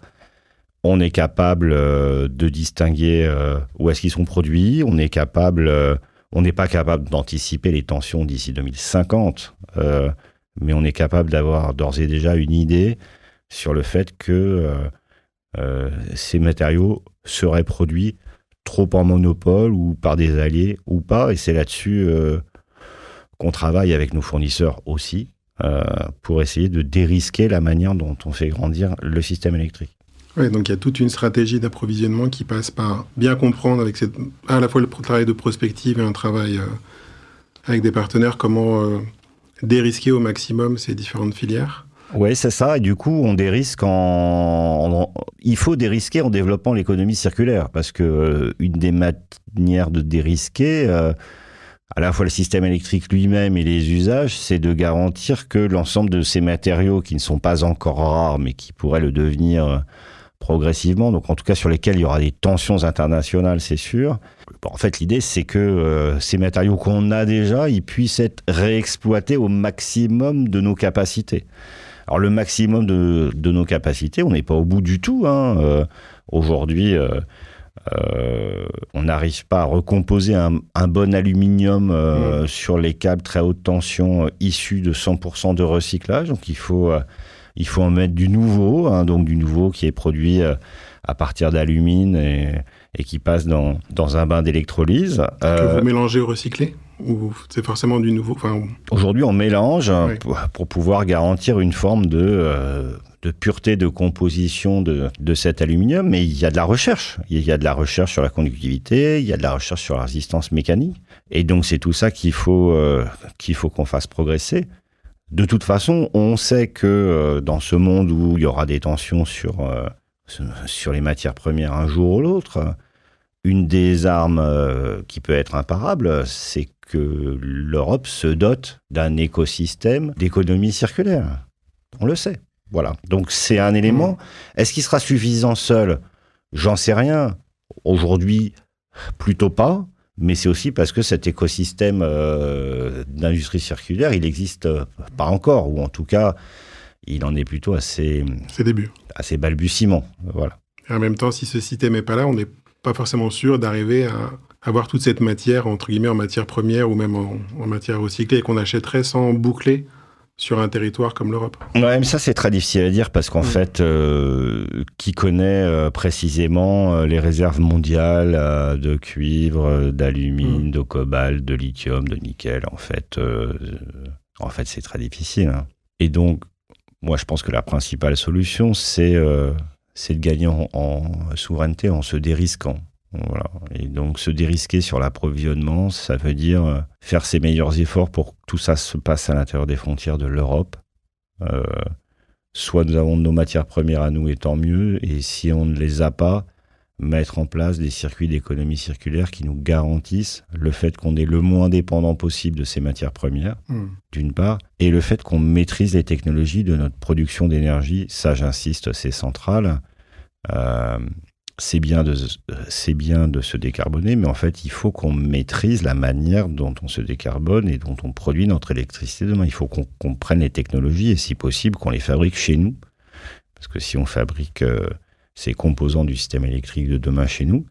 on est capable euh, de distinguer euh, où est-ce qu'ils sont produits, on est capable, euh, on n'est pas capable d'anticiper les tensions d'ici 2050, mais on est capable d'avoir d'ores et déjà une idée sur le fait que ces matériaux seraient produits trop en monopole ou par des alliés ou pas, et c'est là-dessus qu'on travaille avec nos fournisseurs aussi pour essayer de dérisquer la manière dont on fait grandir le système électrique. Oui, donc il y a toute une stratégie d'approvisionnement qui passe par bien comprendre avec cette, à la fois le travail de prospective et un travail euh, avec des partenaires, comment euh, dérisquer au maximum ces différentes filières. Oui, c'est ça. Et du coup, on dérisque en, Il faut dérisquer en développant l'économie circulaire, parce que euh, une des manières de dérisquer, à la fois le système électrique lui-même et les usages, c'est de garantir que l'ensemble de ces matériaux qui ne sont pas encore rares, mais qui pourraient le devenir progressivement, donc en tout cas sur lesquels il y aura des tensions internationales, c'est sûr. en fait, l'idée, c'est que euh, ces matériaux qu'on a déjà, ils puissent être réexploités au maximum de nos capacités. Alors le maximum de, nos capacités, on n'est pas au bout du tout. Hein. Euh, aujourd'hui, euh, on n'arrive pas à recomposer un, bon aluminium mmh. sur les câbles très haute tension issus de 100% de recyclage. Donc il faut il faut en mettre du nouveau, hein, donc du nouveau qui est produit euh, à partir d'alumine et, qui passe dans, dans un bain d'électrolyse. Que euh, vous mélangez au recyclé ou c'est forcément du nouveau Aujourd'hui, on mélange pour, pouvoir garantir une forme de, euh, de pureté de composition de, de, cet aluminium, mais il y a de la recherche. Il y a de la recherche sur la conductivité, il y a de la recherche sur la résistance mécanique. Et donc, c'est tout ça qu'il faut qu'il faut qu'on fasse progresser. De toute façon, on sait que euh, dans ce monde où il y aura des tensions sur, euh, sur les matières premières un jour ou l'autre, une des armes euh, qui peut être imparable, c'est que l'Europe se dote d'un écosystème d'économie circulaire. On le sait. Voilà. Donc c'est un élément. Mmh. Est-ce qu'il sera suffisant seul? J'en sais rien. Aujourd'hui, plutôt pas mais c'est aussi parce que cet écosystème euh, d'industrie circulaire, il n'existe pas encore, ou en tout cas, il en est plutôt à ses, débuts. À ses balbutiements. Voilà. Et en même temps, si ce système n'est pas là, on n'est pas forcément sûr d'arriver à avoir toute cette matière, entre guillemets, en matière première ou même en, en matière recyclée, qu'on achèterait sans boucler sur un territoire comme l'Europe. Ouais, mais ça c'est très difficile à dire parce qu'en mm. fait, euh, qui connaît euh, précisément euh, les réserves mondiales de cuivre, d'alumine, mm. de cobalt, de lithium, de nickel, en fait, en fait c'est très difficile. Hein. Et donc, moi je pense que la principale solution c'est c'est de gagner en souveraineté en se dérisquant. Et donc se dérisquer sur l'approvisionnement, ça veut dire euh, faire ses meilleurs efforts pour que tout ça se passe à l'intérieur des frontières de l'Europe. Euh, soit nous avons nos matières premières à nous et tant mieux, et si on ne les a pas, mettre en place des circuits d'économie circulaire qui nous garantissent le fait qu'on est le moins dépendant possible de ces matières premières, hmm. d'une part, et le fait qu'on maîtrise les technologies de notre production d'énergie, ça j'insiste, c'est central. Euh, c'est bien, de, c'est bien de se décarboner, mais en fait, il faut qu'on maîtrise la manière dont on se décarbone et dont on produit notre électricité demain. Il faut qu'on comprenne les technologies et, si possible, qu'on les fabrique chez nous. Parce que si on fabrique euh, ces composants du système électrique de demain chez nous,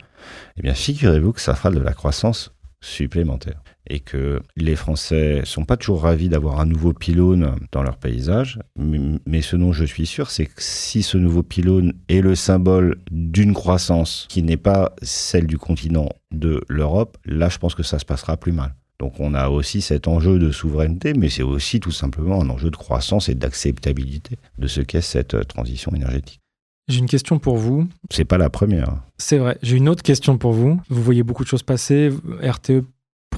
eh bien, figurez-vous que ça fera de la croissance supplémentaire et que les Français sont pas toujours ravis d'avoir un nouveau pylône dans leur paysage, mais ce dont je suis sûr, c'est que si ce nouveau pylône est le symbole d'une croissance qui n'est pas celle du continent de l'Europe, là je pense que ça se passera plus mal. Donc on a aussi cet enjeu de souveraineté, mais c'est aussi tout simplement un enjeu de croissance et d'acceptabilité de ce qu'est cette transition énergétique. J'ai une question pour vous. C'est pas la première. C'est vrai. J'ai une autre question pour vous. Vous voyez beaucoup de choses passer. RTE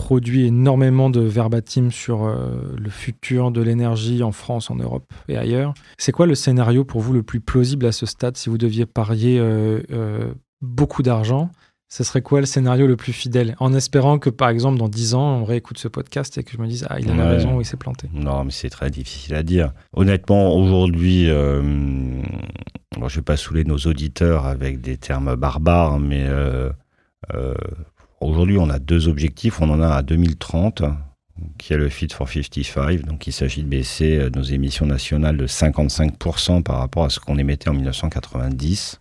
produit énormément de verbatim sur euh, le futur de l'énergie en France, en Europe et ailleurs. C'est quoi le scénario pour vous le plus plausible à ce stade? Si vous deviez parier euh, euh, beaucoup d'argent ce serait quoi le scénario le plus fidèle? En espérant que, par exemple, dans 10 ans, on réécoute ce podcast et que je me dise Ah, il a raison ou il s'est planté. Non, mais c'est très difficile à dire. Honnêtement, aujourd'hui, je ne vais pas saouler nos auditeurs avec des termes barbares, mais Aujourd'hui, on a deux objectifs. On en a à 2030, qui est le Fit for 55. Donc, il s'agit de baisser euh, nos émissions nationales de 55% par rapport à ce qu'on émettait en 1990.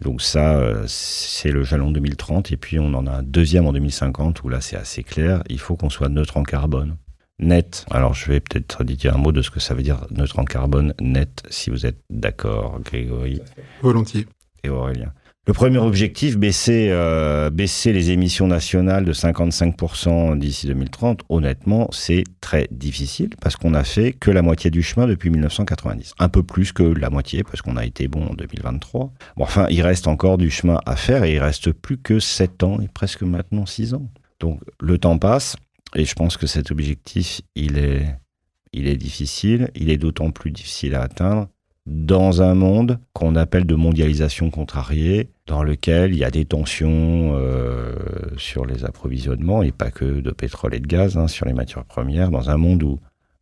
Donc ça, euh, c'est le jalon 2030. Et puis, on en a un deuxième en 2050, où là, c'est assez clair. Il faut qu'on soit neutre en carbone. Net. Alors, je vais peut-être dire un mot de ce que ça veut dire neutre en carbone net, si vous êtes d'accord, Grégory. Volontiers. Et Aurélien. Le premier objectif, baisser, euh, baisser les émissions nationales de 55% d'ici 2030, honnêtement, c'est très difficile parce qu'on a fait que la moitié du chemin depuis 1990. Un peu plus que la moitié parce qu'on a été bon en 2023. Bon, enfin, il reste encore du chemin à faire et il reste plus que 7 ans et presque maintenant 6 ans. Donc le temps passe et je pense que cet objectif, il est difficile. Il est d'autant plus difficile à atteindre dans un monde qu'on appelle de mondialisation contrariée, dans lequel il y a des tensions euh, sur les approvisionnements, et pas que de pétrole et de gaz, hein, sur les matières premières, dans un monde où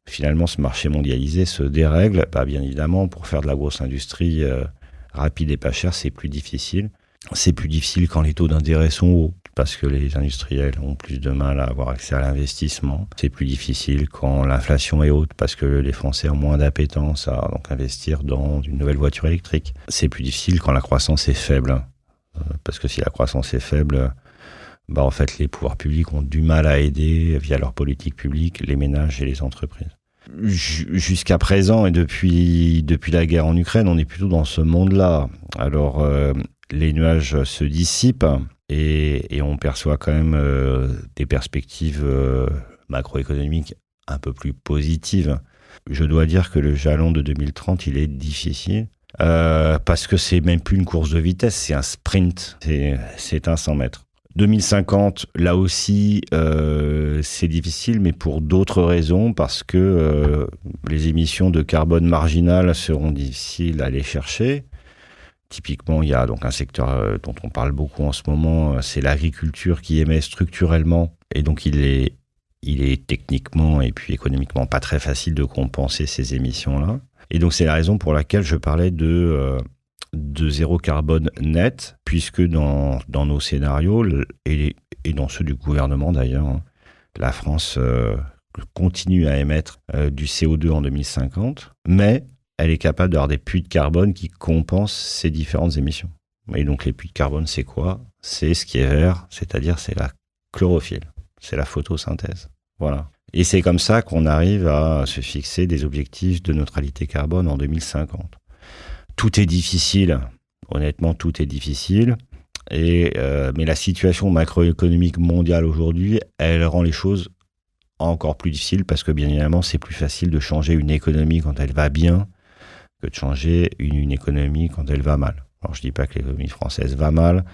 finalement ce marché mondialisé se dérègle, bah, bien évidemment, pour faire de la grosse industrie euh, rapide et pas chère, c'est plus difficile. C'est plus difficile quand les taux d'intérêt sont hauts parce que les industriels ont plus de mal à avoir accès à l'investissement. C'est plus difficile quand l'inflation est haute parce que les Français ont moins d'appétence à investir dans une nouvelle voiture électrique. C'est plus difficile quand la croissance est faible euh, parce que si la croissance est faible, bah en fait les pouvoirs publics ont du mal à aider via leur politique publique les ménages et les entreprises. Jusqu'à présent et depuis depuis la guerre en Ukraine, on est plutôt dans ce monde-là. Alors euh, les nuages se dissipent et, on perçoit quand même euh, des perspectives euh, macroéconomiques un peu plus positives. Je dois dire que le jalon de 2030, il est difficile. Euh, parce que c'est même plus une course de vitesse, c'est un sprint, c'est un 100 mètres. 2050, là aussi, c'est difficile, mais pour d'autres raisons, parce que les émissions de carbone marginales seront difficiles à aller chercher. Typiquement, il y a donc un secteur euh, dont on parle beaucoup en ce moment, euh, c'est l'agriculture qui émet structurellement, et donc il est, il est techniquement et puis économiquement pas très facile de compenser ces émissions-là. Et donc c'est la raison pour laquelle je parlais de, euh, de zéro carbone net, puisque dans, dans nos scénarios, et, et dans ceux du gouvernement d'ailleurs, hein, la France continue à émettre du CO2 en 2050, mais elle est capable d'avoir des puits de carbone qui compensent ces différentes émissions. Et donc les puits de carbone, c'est quoi? C'est ce qui est vert, c'est-à-dire c'est la chlorophylle, c'est la photosynthèse. Voilà. Et c'est comme ça qu'on arrive à se fixer des objectifs de neutralité carbone en 2050. Tout est difficile, honnêtement, tout est difficile. Et euh, mais la situation macroéconomique mondiale aujourd'hui, elle rend les choses encore plus difficiles parce que bien évidemment, c'est plus facile de changer une économie quand elle va bien que de changer une, économie quand elle va mal. Alors je dis pas que l'économie française va mal,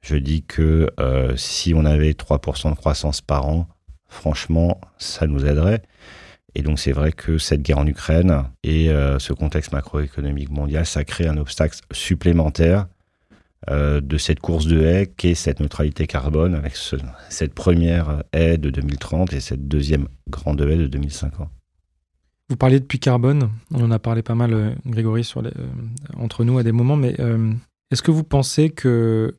je dis que euh, si on avait 3% de croissance par an, franchement, ça nous aiderait. Et donc c'est vrai que cette guerre en Ukraine et euh, ce contexte macroéconomique mondial, ça crée un obstacle supplémentaire euh, de cette course de haie qu'est cette neutralité carbone avec cette première haie de 2030 et cette deuxième grande haie de 2050. Vous parliez de puits carbone, on en a parlé pas mal, euh, Grégory, euh, entre nous à des moments, mais euh, Est-ce que vous pensez que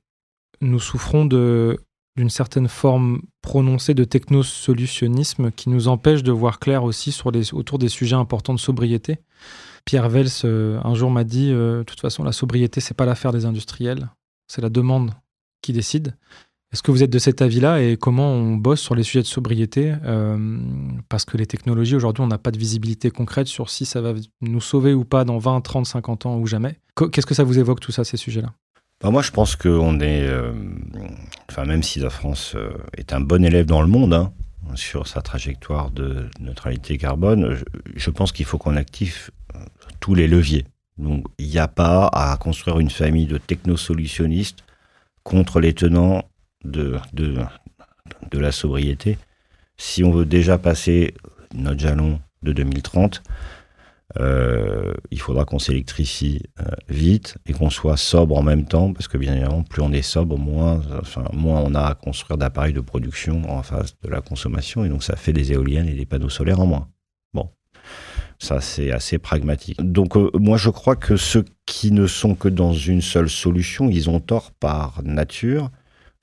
nous souffrons d'une certaine forme prononcée de technosolutionnisme qui nous empêche de voir clair aussi autour des sujets importants de sobriété? Pierre Vels, un jour, m'a dit de toute façon, la sobriété, c'est pas l'affaire des industriels, c'est la demande qui décide. Est-ce que vous êtes de cet avis-là et comment on bosse sur les sujets de sobriété euh, Parce que les technologies, aujourd'hui, on n'a pas de visibilité concrète sur si ça va nous sauver ou pas dans 20, 30, 50 ans ou jamais. Qu'est-ce que ça vous évoque tout ça, ces sujets-là? Bah, Moi, je pense qu'on est, euh, enfin, même si la France euh, est un bon élève dans le monde, hein, sur sa trajectoire de neutralité carbone, je, je pense qu'il faut qu'on active tous les leviers. Donc, il n'y a pas à construire une famille de technosolutionnistes contre les tenants de, de, la sobriété. Si on veut déjà passer notre jalon de 2030, euh, il faudra qu'on s'électrifie euh, vite et qu'on soit sobre en même temps, parce que bien évidemment, plus on est sobre, moins, enfin, moins on a à construire d'appareils de production en face de la consommation, et donc ça fait des éoliennes et des panneaux solaires en moins. Bon, ça c'est assez pragmatique. Donc euh, moi je crois que ceux qui ne sont que dans une seule solution, ils ont tort par nature,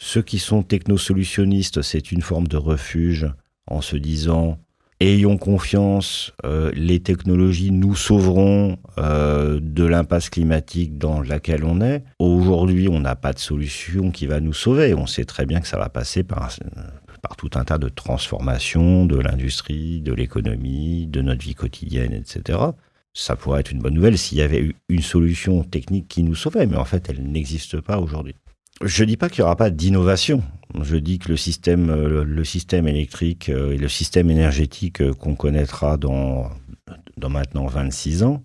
ceux qui sont technosolutionnistes, c'est une forme de refuge en se disant ayons confiance, euh, les technologies nous sauveront euh, de l'impasse climatique dans laquelle on est. Aujourd'hui, on n'a pas de solution qui va nous sauver. On sait très bien que ça va passer par, par tout un tas de transformations de l'industrie, de l'économie, de notre vie quotidienne, etc. Ça pourrait être une bonne nouvelle s'il y avait eu une solution technique qui nous sauvait, mais en fait, elle n'existe pas aujourd'hui. Je dis pas qu'il n'y aura pas d'innovation. Je dis que le système, euh, électrique euh, et le système énergétique euh, qu'on connaîtra dans, dans maintenant 26 ans,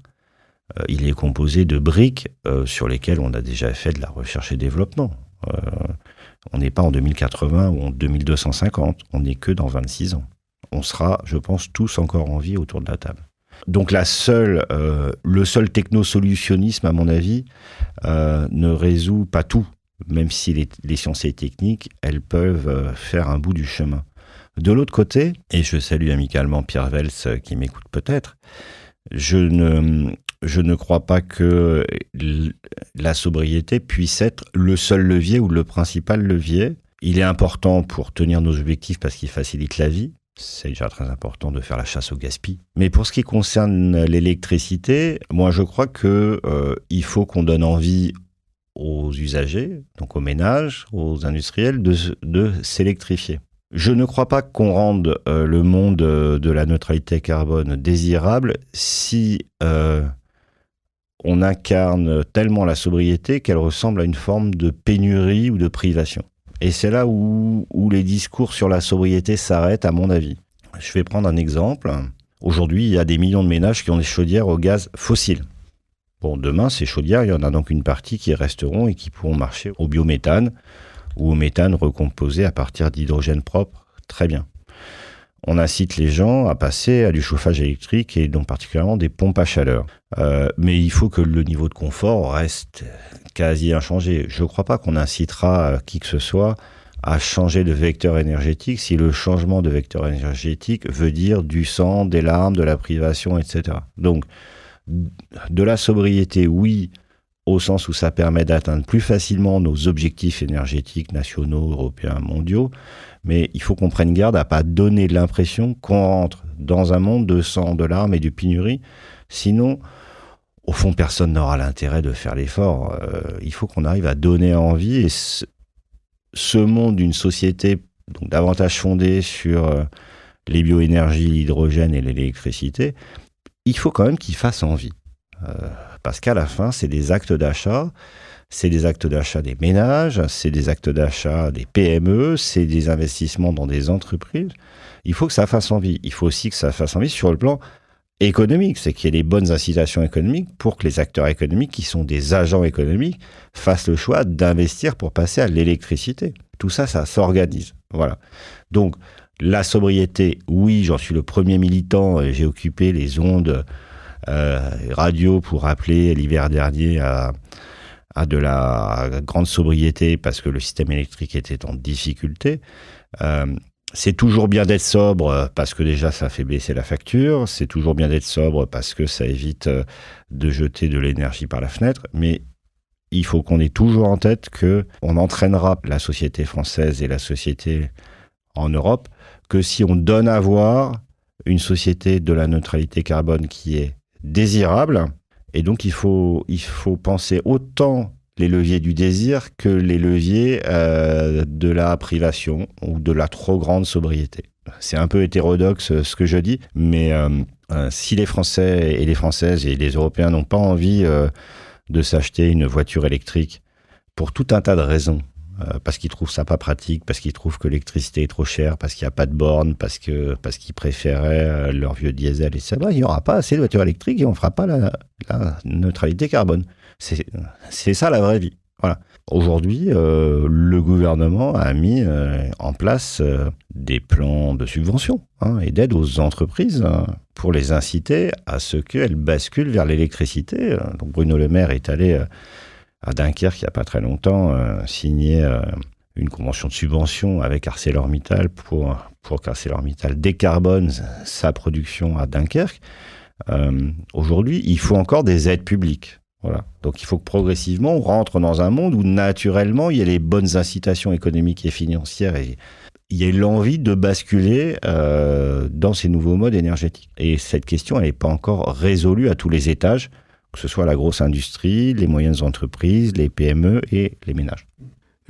il est composé de briques sur lesquelles on a déjà fait de la recherche et développement. on n'est pas en 2080 ou en 2250, on n'est que dans 26 ans. On sera, je pense, tous encore en vie autour de la table. Donc la seule, le seul technosolutionnisme, à mon avis, ne résout pas tout même si les, sciences et techniques, elles peuvent euh, faire un bout du chemin. De l'autre côté, et je salue amicalement Pierre Vels euh, qui m'écoute peut-être, je ne, je ne crois pas que la sobriété puisse être le seul levier ou le principal levier. Il est important pour tenir nos objectifs parce qu'il facilite la vie. C'est déjà très important de faire la chasse au gaspillage. Mais pour ce qui concerne l'électricité, moi je crois que euh, il faut qu'on donne envie aux usagers, donc aux ménages, aux industriels, de, s'électrifier. Je ne crois pas qu'on rende euh, le monde euh, de la neutralité carbone désirable si euh, on incarne tellement la sobriété qu'elle ressemble à une forme de pénurie ou de privation. Et c'est là où les discours sur la sobriété s'arrêtent, à mon avis. Je vais prendre un exemple. Aujourd'hui, il y a des millions de ménages qui ont des chaudières au gaz fossile. Bon, demain, ces chaudières, il y en a donc une partie qui resteront et qui pourront marcher au biométhane ou au méthane recomposé à partir d'hydrogène propre. Très bien. On incite les gens à passer à du chauffage électrique et donc particulièrement des pompes à chaleur. Euh, mais il faut que le niveau de confort reste quasi inchangé. Je ne crois pas qu'on incitera qui que ce soit à changer de vecteur énergétique si le changement de vecteur énergétique veut dire du sang, des larmes, de la privation, etc. Donc, de la sobriété, oui, au sens où ça permet d'atteindre plus facilement nos objectifs énergétiques nationaux, européens, mondiaux, mais il faut qu'on prenne garde à pas donner l'impression qu'on rentre dans un monde de sang, de larmes et de pénurie, sinon, au fond, personne n'aura l'intérêt de faire l'effort. Euh, il faut qu'on arrive à donner envie, et ce, monde d'une société donc, davantage fondée sur euh, les bioénergies, l'hydrogène et l'électricité, il faut quand même qu'il fasse envie. Euh, parce qu'à la fin, c'est des actes d'achat, c'est des actes d'achat des ménages, c'est des actes d'achat des PME, c'est des investissements dans des entreprises. Il faut que ça fasse envie. Il faut aussi que ça fasse envie sur le plan économique, c'est qu'il y ait des bonnes incitations économiques pour que les acteurs économiques, qui sont des agents économiques, fassent le choix d'investir pour passer à l'électricité. Tout ça, ça s'organise. Voilà. Donc, la sobriété, oui, j'en suis le premier militant. J'ai occupé les ondes euh, radio pour rappeler l'hiver dernier à, de la grande sobriété parce que le système électrique était en difficulté. Euh, c'est toujours bien d'être sobre parce que déjà ça fait baisser la facture. C'est toujours bien d'être sobre parce que ça évite euh, de jeter de l'énergie par la fenêtre. Mais il faut qu'on ait toujours en tête que on entraînera la société française et la société en Europe que si on donne à voir une société de la neutralité carbone qui est désirable. Et donc, il faut, il faut penser autant les leviers du désir que les leviers euh, de la privation ou de la trop grande sobriété. C'est un peu hétérodoxe euh, ce que je dis, mais euh, si les Français et les Françaises et les Européens n'ont pas envie de s'acheter une voiture électrique pour tout un tas de raisons, euh, parce qu'ils trouvent ça pas pratique, parce qu'ils trouvent que l'électricité est trop chère, parce qu'il n'y a pas de borne, parce que parce qu'ils préféraient euh, leur vieux diesel et ça. Il n'y aura pas assez de voitures électriques et on fera pas la, neutralité carbone. C'est ça la vraie vie. Voilà. Aujourd'hui, euh, le gouvernement a mis en place des plans de subvention hein, et d'aide aux entreprises hein, pour les inciter à ce qu'elles basculent vers l'électricité. Bruno Le Maire est allé à Dunkerque, il n'y a pas très longtemps, euh, signé euh, une convention de subvention avec ArcelorMittal pour, pour qu'ArcelorMittal décarbone sa production à Dunkerque. Euh, aujourd'hui, il faut encore des aides publiques. Voilà. Donc il faut que progressivement, on rentre dans un monde où naturellement, il y a les bonnes incitations économiques et financières et il y a l'envie de basculer dans ces nouveaux modes énergétiques. Et cette question, elle n'est pas encore résolue à tous les étages que ce soit la grosse industrie, les moyennes entreprises, les PME et les ménages.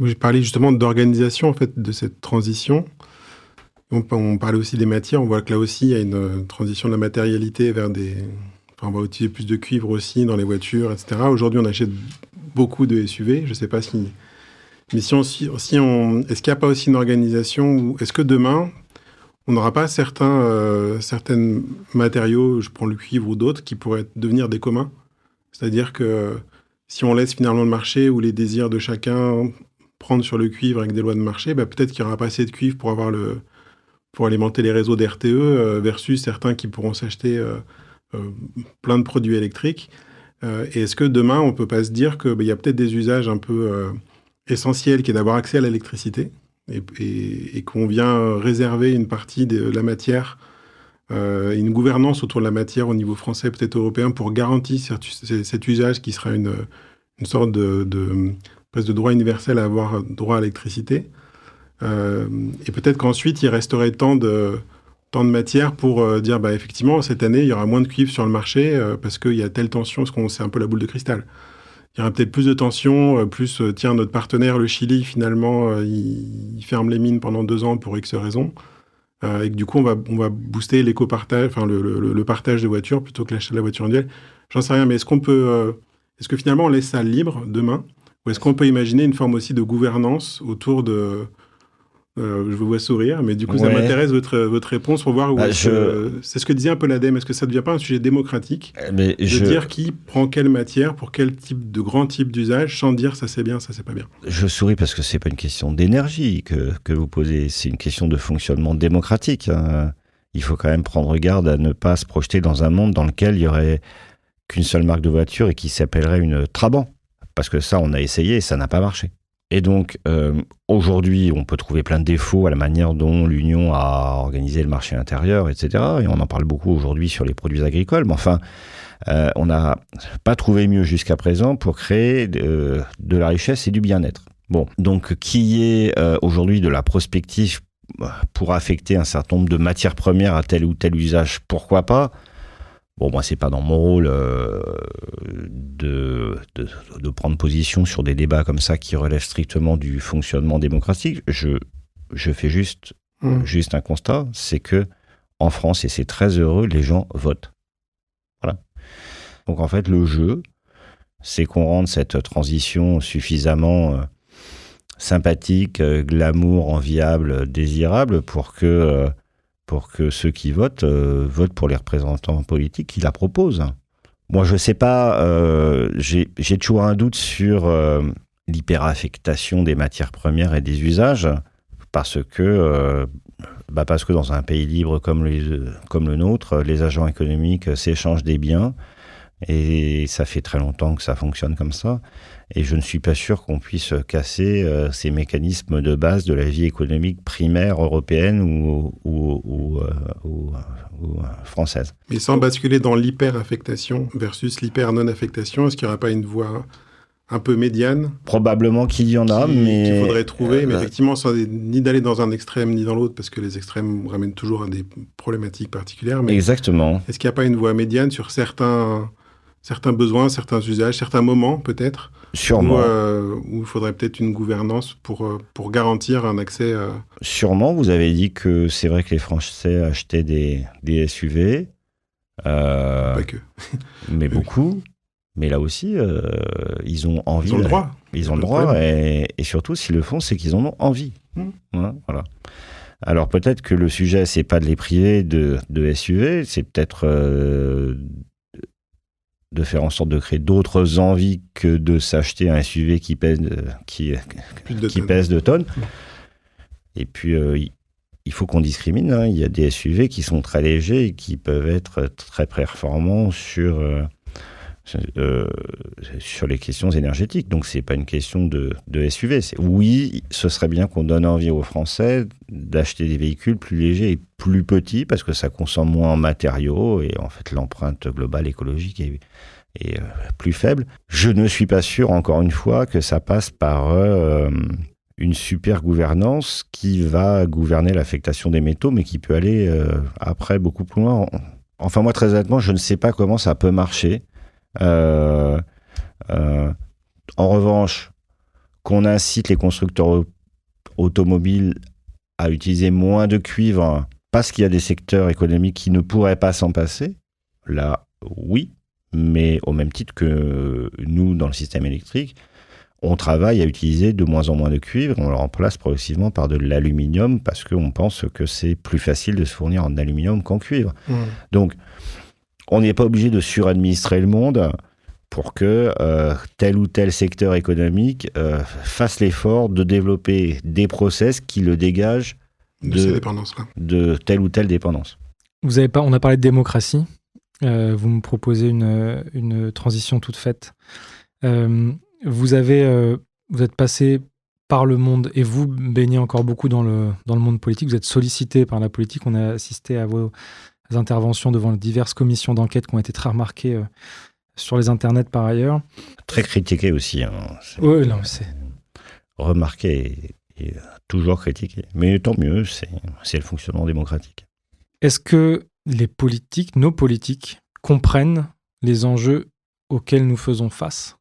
J'ai parlé justement d'organisation en fait de cette transition. On, parlait aussi des matières. On voit que là aussi il y a une transition de la matérialité vers des. Enfin, on va utiliser plus de cuivre aussi dans les voitures, etc. Aujourd'hui, on achète beaucoup de SUV. Je ne sais pas si. Mais si on, si on, est-ce qu'il n'y a pas aussi une organisation ou est-ce que demain on n'aura pas certains, euh, certains matériaux, je prends le cuivre ou d'autres, qui pourraient devenir des communs? C'est-à-dire que si on laisse finalement le marché ou les désirs de chacun prendre sur le cuivre avec des lois de marché, bah, peut-être qu'il n'y aura pas assez de cuivre pour avoir le pour alimenter les réseaux d'RTE euh, versus certains qui pourront s'acheter euh, euh, plein de produits électriques. et est-ce que demain, on ne peut pas se dire qu'il bah, y a peut-être des usages un peu essentiels qui est d'avoir accès à l'électricité et qu'on vient réserver une partie de la matière euh, une gouvernance autour de la matière au niveau français, peut-être européen, pour garantir cet, usage qui sera une, sorte de, de, de, droit universel à avoir droit à l'électricité. Euh, et peut-être qu'ensuite, il resterait tant de, tant de matière pour euh, dire, bah, effectivement, cette année, il y aura moins de cuivre sur le marché parce qu'il y a telle tension, parce qu'on c'est un peu la boule de cristal. Il y aura peut-être plus de tension, plus, tiens, notre partenaire, le Chili, finalement, il, il, ferme les mines pendant deux ans pour X raisons. Euh, et que du coup, on va, on va booster l'éco-partage, enfin le, le, partage de voitures plutôt que l'achat de la voiture individuelle. J'en sais rien, mais est-ce qu'on peut, euh, est-ce que finalement on laisse ça libre demain, ou est-ce qu'on peut imaginer une forme aussi de gouvernance autour de euh, je vous vois sourire, mais du coup, ça m'intéresse votre, votre réponse pour voir où bah, c'est ce que disait un peu l'ADEME. Est-ce que ça ne devient pas un sujet démocratique eh, mais de dire qui prend quelle matière pour quel type de grand type d'usage sans dire ça c'est bien, ça c'est pas bien? Je souris parce que c'est pas une question d'énergie que, que vous posez, c'est une question de fonctionnement démocratique. Hein. Il faut quand même prendre garde à ne pas se projeter dans un monde dans lequel il y aurait qu'une seule marque de voiture et qui s'appellerait une Trabant. Parce que ça, on a essayé et ça n'a pas marché. Et donc, euh, aujourd'hui, on peut trouver plein de défauts à la manière dont l'Union a organisé le marché intérieur, etc. Et on en parle beaucoup aujourd'hui sur les produits agricoles. Mais enfin, euh, on n'a pas trouvé mieux jusqu'à présent pour créer de, la richesse et du bien-être. Bon, donc, qui est euh, aujourd'hui de la prospective pour affecter un certain nombre de matières premières à tel ou tel usage, pourquoi pas? Bon, moi, c'est pas dans mon rôle euh, de, de, prendre position sur des débats comme ça qui relèvent strictement du fonctionnement démocratique. Je, je fais juste, mmh. juste un constat, c'est que en France, et c'est très heureux, les gens votent. Voilà. Donc en fait, le jeu, c'est qu'on rende cette transition suffisamment euh, sympathique, euh, glamour, enviable, désirable pour que pour que ceux qui votent euh, votent pour les représentants politiques qui la proposent. Moi, je ne sais pas, euh, j'ai toujours un doute sur euh, l'hyperaffectation des matières premières et des usages, parce que, bah parce que dans un pays libre comme le nôtre, les agents économiques s'échangent des biens, et ça fait très longtemps que ça fonctionne comme ça. Et je ne suis pas sûr qu'on puisse casser euh, ces mécanismes de base de la vie économique primaire européenne ou, ou, euh, euh, française. Mais sans basculer dans l'hyper-affectation versus l'hyper-non-affectation, est-ce qu'il n'y aura pas une voie un peu médiane? Probablement qu'il y en a, qui- mais qu'il faudrait trouver, mais euh, effectivement, sans ni d'aller dans un extrême ni dans l'autre, parce que les extrêmes ramènent toujours à des problématiques particulières. Mais exactement. est-ce qu'il n'y a pas une voie médiane sur certains, certains besoins, certains usages, certains moments peut-être, où, Sûrement, euh, où il faudrait peut-être une gouvernance pour, euh, pour garantir un accès euh, sûrement. Vous avez dit que c'est vrai que les Français achetaient des, des SUV, euh, Pas que. *laughs* mais beaucoup. Mais là aussi, euh, ils ont envie. Ils ont le droit. Ils ont le droit, et, et surtout, s'ils le font, c'est qu'ils en ont envie. Mm. Voilà, voilà. Alors peut-être que le sujet, c'est pas de les priver de, de SUV, c'est peut-être euh, de faire en sorte de créer d'autres envies que de s'acheter un SUV qui pèse, euh, qui, de qui tonnes. pèse de tonnes. Et puis, euh, il- il faut qu'on discrimine. hein. Il y a des SUV qui sont très légers et qui peuvent être très performants sur, euh, euh, sur les questions énergétiques. Donc, c'est pas une question de, SUV. Oui, ce serait bien qu'on donne envie aux Français d'acheter des véhicules plus légers et plus petits parce que ça consomme moins en matériaux et en fait, l'empreinte globale écologique est, euh, plus faible. Je ne suis pas sûr, encore une fois, que ça passe par euh, une super gouvernance qui va gouverner l'affectation des métaux, mais qui peut aller après beaucoup plus loin. Enfin, moi, très honnêtement, je ne sais pas comment ça peut marcher. Euh, euh, en revanche, qu'on incite les constructeurs au- automobiles à utiliser moins de cuivre parce qu'il y a des secteurs économiques qui ne pourraient pas s'en passer, là, oui, mais au même titre que nous, dans le système électrique, on travaille à utiliser de moins en moins de cuivre, on le remplace progressivement par de l'aluminium parce qu'on pense que c'est plus facile de se fournir en aluminium qu'en cuivre. Mmh. Donc, on n'est pas obligé de suradministrer le monde pour que euh, tel ou tel secteur économique euh, fasse l'effort de développer des process qui le dégagent de de- ces dépendances-là. de telle ou telle dépendance. Vous avez pas, on a parlé de démocratie. Euh, vous me proposez une, une transition toute faite. Euh, vous avez, euh, vous êtes passé par le monde et vous baignez encore beaucoup dans le dans le monde politique. Vous êtes sollicité par la politique. On a assisté à vos interventions devant diverses commissions d'enquête qui ont été très remarquées euh, sur les internets par ailleurs. Très critiqué aussi. hein. Oui, non, c'est Remarqué et, et toujours critiqué. Mais tant mieux, c'est le fonctionnement démocratique. Est-ce que les politiques, nos politiques, comprennent les enjeux auxquels nous faisons face?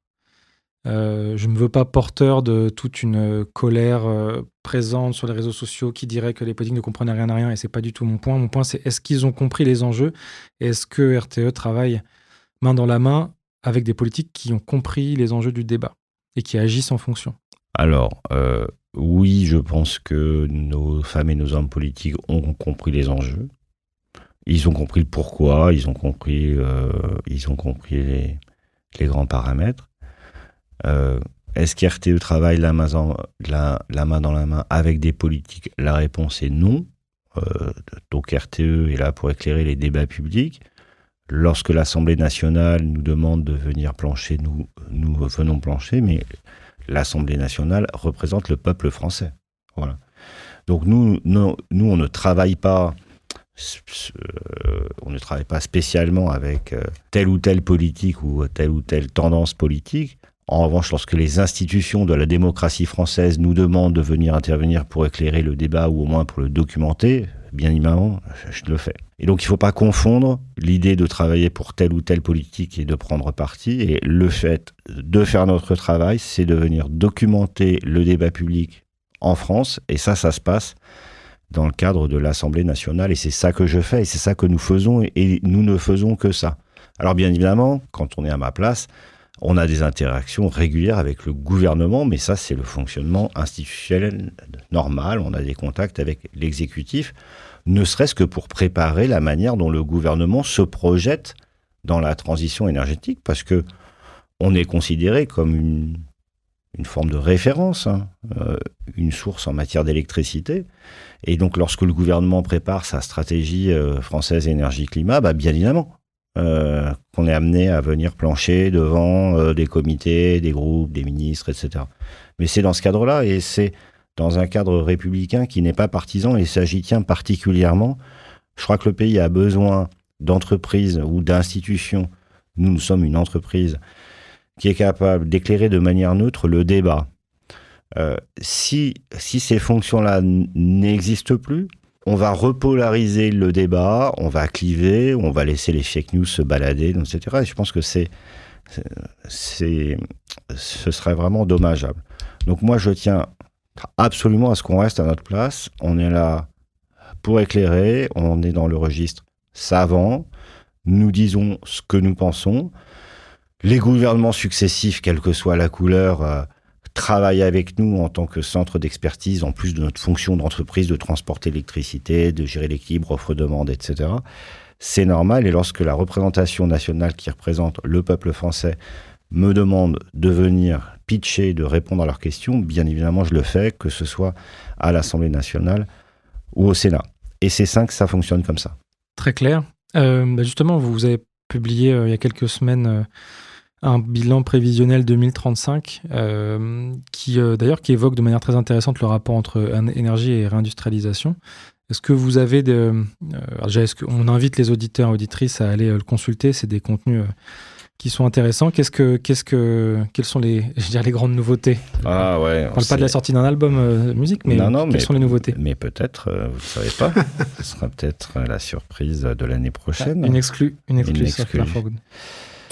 Euh, Je ne veux pas porteur de toute une colère euh, présente sur les réseaux sociaux qui dirait que les politiques ne comprennent rien à rien et c'est pas du tout mon point. Mon point, c'est est-ce qu'ils ont compris les enjeux? Est-ce que RTE travaille main dans la main avec des politiques qui ont compris les enjeux du débat et qui agissent en fonction? Alors, euh, oui, je pense que nos femmes et nos hommes politiques ont compris les enjeux. Ils ont compris le pourquoi, ils ont compris, ils ont compris les grands paramètres. Euh, Est-ce qu'RTE travaille la main, dans la main avec des politiques? La réponse est non. Euh, donc RTE est là pour éclairer les débats publics. Lorsque l'Assemblée nationale nous demande de venir plancher, nous, nous venons plancher, mais l'Assemblée nationale représente le peuple français. Voilà. Donc nous, nous, nous, on ne travaille pas, euh, on ne travaille pas spécialement avec telle ou telle politique ou telle ou telle tendance politique. En revanche, lorsque les institutions de la démocratie française nous demandent de venir intervenir pour éclairer le débat ou au moins pour le documenter, bien évidemment, je le fais. Et donc, il ne faut pas confondre l'idée de travailler pour telle ou telle politique et de prendre parti. Et le fait de faire notre travail, c'est de venir documenter le débat public en France. Et ça, ça se passe dans le cadre de l'Assemblée nationale. Et c'est ça que je fais et c'est ça que nous faisons. Et nous ne faisons que ça. Alors, bien évidemment, quand on est à ma place, on a des interactions régulières avec le gouvernement, mais ça, c'est le fonctionnement institutionnel normal. On a des contacts avec l'exécutif, ne serait-ce que pour préparer la manière dont le gouvernement se projette dans la transition énergétique, parce que on est considéré comme une, forme de référence, hein, euh, une source en matière d'électricité. Et donc, lorsque le gouvernement prépare sa stratégie euh, française énergie-climat, bah, bien évidemment, euh, qu'on est amené à venir plancher devant euh, des comités, des groupes, des ministres, etc. Mais c'est dans ce cadre-là, et c'est dans un cadre républicain qui n'est pas partisan, et ça j'y particulièrement. Je crois que le pays a besoin d'entreprises ou d'institutions, nous, nous sommes une entreprise, qui est capable d'éclairer de manière neutre le débat. Euh, si, si ces fonctions-là n'existent plus, on va repolariser le débat, on va cliver, on va laisser les fake news se balader, etc. Et je pense que c'est, c'est, ce serait vraiment dommageable. Donc moi, je tiens absolument à ce qu'on reste à notre place. On est là pour éclairer, on est dans le registre savant, nous disons ce que nous pensons. Les gouvernements successifs, quelle que soit la couleur, euh, travaillent avec nous en tant que centre d'expertise, en plus de notre fonction d'entreprise de transporter l'électricité, de gérer l'équilibre offre-demande, etc. C'est normal. Et lorsque la représentation nationale qui représente le peuple français me demande de venir pitcher, de répondre à leurs questions, bien évidemment, je le fais, que ce soit à l'Assemblée nationale ou au Sénat. Et c'est simple, ça fonctionne comme ça. Très clair. Euh, bah, justement, vous avez publié euh, il y a quelques semaines euh, un bilan prévisionnel 2035 qui d'ailleurs qui évoque de manière très intéressante le rapport entre énergie et réindustrialisation. Est-ce que vous avez de, est-ce qu'on invite les auditeurs et auditrices à aller le consulter? C'est des contenus qui sont intéressants. Qu'est-ce que, qu'est-ce que, quelles sont les, *laughs* je dire, les grandes nouveautés? Ah ouais. On parle pas de la sortie d'un album euh, musique, mais quelles sont les nouveautés? Mais peut-être, euh, vous ne savez pas. *laughs* Ce sera peut-être la surprise de l'année prochaine. une exclue, une exclue, une exclue.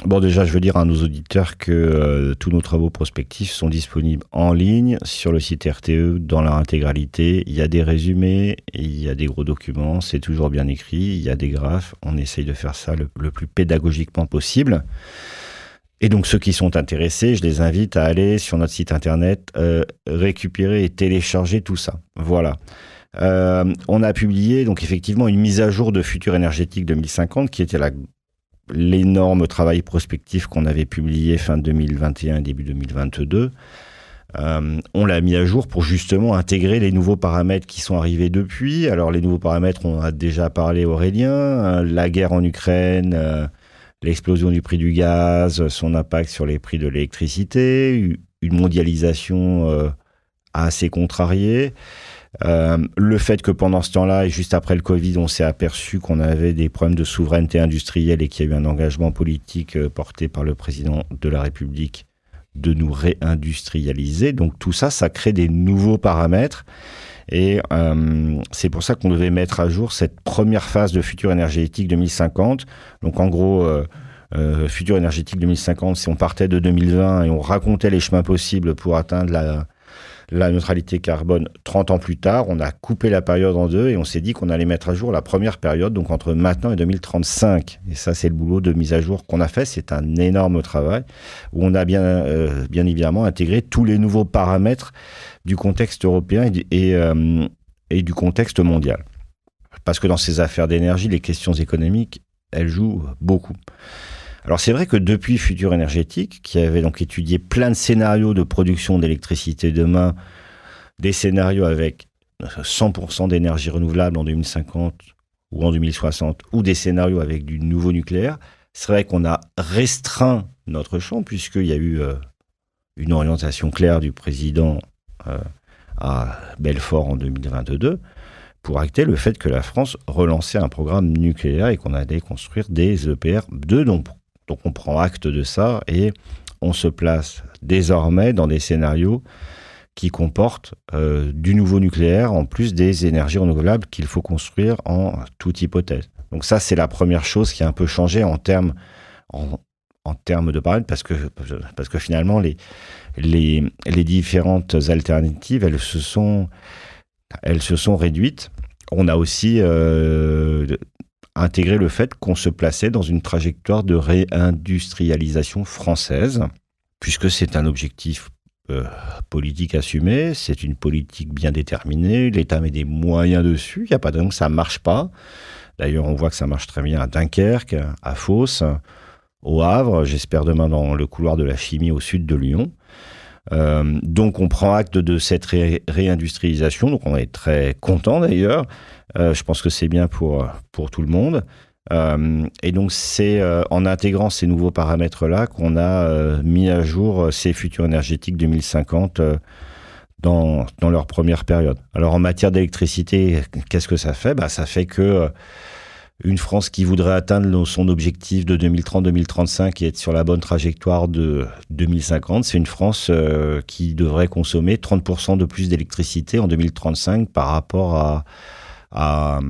Bon, déjà, je veux dire à nos auditeurs que euh, tous nos travaux prospectifs sont disponibles en ligne sur le site RTE dans leur intégralité. Il y a des résumés, il y a des gros documents, c'est toujours bien écrit, il y a des graphes. On essaye de faire ça le, plus pédagogiquement possible. Et donc, ceux qui sont intéressés, je les invite à aller sur notre site internet, euh, récupérer et télécharger tout ça. Voilà. Euh, on a publié donc effectivement une mise à jour de Futur énergétique 2050 qui était la l'énorme travail prospectif qu'on avait publié fin 2021 et début 2022. Euh, on l'a mis à jour pour justement intégrer les nouveaux paramètres qui sont arrivés depuis. Alors les nouveaux paramètres, on a déjà parlé Aurélien, euh, la guerre en Ukraine, euh, l'explosion du prix du gaz, son impact sur les prix de l'électricité, une mondialisation assez contrariée. Euh, le fait que pendant ce temps-là, et juste après le Covid, on s'est aperçu qu'on avait des problèmes de souveraineté industrielle et qu'il y a eu un engagement politique euh, porté par le président de la République de nous réindustrialiser. Donc tout ça, ça crée des nouveaux paramètres. Et euh, c'est pour ça qu'on devait mettre à jour cette première phase de futur énergétique 2050. Donc en gros, futur énergétique 2050, si on partait de 2020 et on racontait les chemins possibles pour atteindre la, la neutralité carbone 30 ans plus tard. On a coupé la période en deux et on s'est dit qu'on allait mettre à jour la première période, donc entre maintenant et 2035. Et ça, c'est le boulot de mise à jour qu'on a fait. C'est un énorme travail où on a bien, euh, bien évidemment intégré tous les nouveaux paramètres du contexte européen euh, et du contexte mondial. Parce que dans ces affaires d'énergie, les questions économiques, elles jouent beaucoup. Alors c'est vrai que depuis Futur Énergétique, qui avait donc étudié plein de scénarios de production d'électricité demain, des scénarios avec 100% d'énergie renouvelable en 2050 ou en 2060, ou des scénarios avec du nouveau nucléaire, c'est vrai qu'on a restreint notre champ puisqu'il y a eu euh, une orientation claire du président euh, à Belfort en 2022 pour acter le fait que la France relançait un programme nucléaire et qu'on allait construire des EPR2, donc donc on prend acte de ça et on se place désormais dans des scénarios qui comportent euh, du nouveau nucléaire en plus des énergies renouvelables qu'il faut construire en toute hypothèse. Donc ça, c'est la première chose qui a un peu changé en termes de paramètres parce que finalement les les, différentes alternatives elles se sont elles réduites. On a aussi euh, intégrer le fait qu'on se plaçait dans une trajectoire de réindustrialisation française, puisque c'est un objectif euh, politique assumé, c'est une politique bien déterminée, l'État met des moyens dessus, il n'y a pas de raison que ça ne marche pas. D'ailleurs, on voit que ça marche très bien à Dunkerque, à Fos, au Havre, j'espère demain dans le couloir de la chimie au sud de Lyon. Euh, donc on prend acte de cette réindustrialisation, donc on est très content d'ailleurs. Euh, je pense que c'est bien pour, pour tout le monde. Euh, et donc c'est en intégrant ces nouveaux paramètres-là qu'on a mis à jour ces futurs énergétiques 2050 dans, dans leur première période. Alors en matière d'électricité, qu'est-ce que ça fait? Bah, Ça fait que une France qui voudrait atteindre son objectif de 2030-2035 et être sur la bonne trajectoire de 2050, c'est une France euh, qui devrait consommer 30% de plus d'électricité en 2035 par rapport à,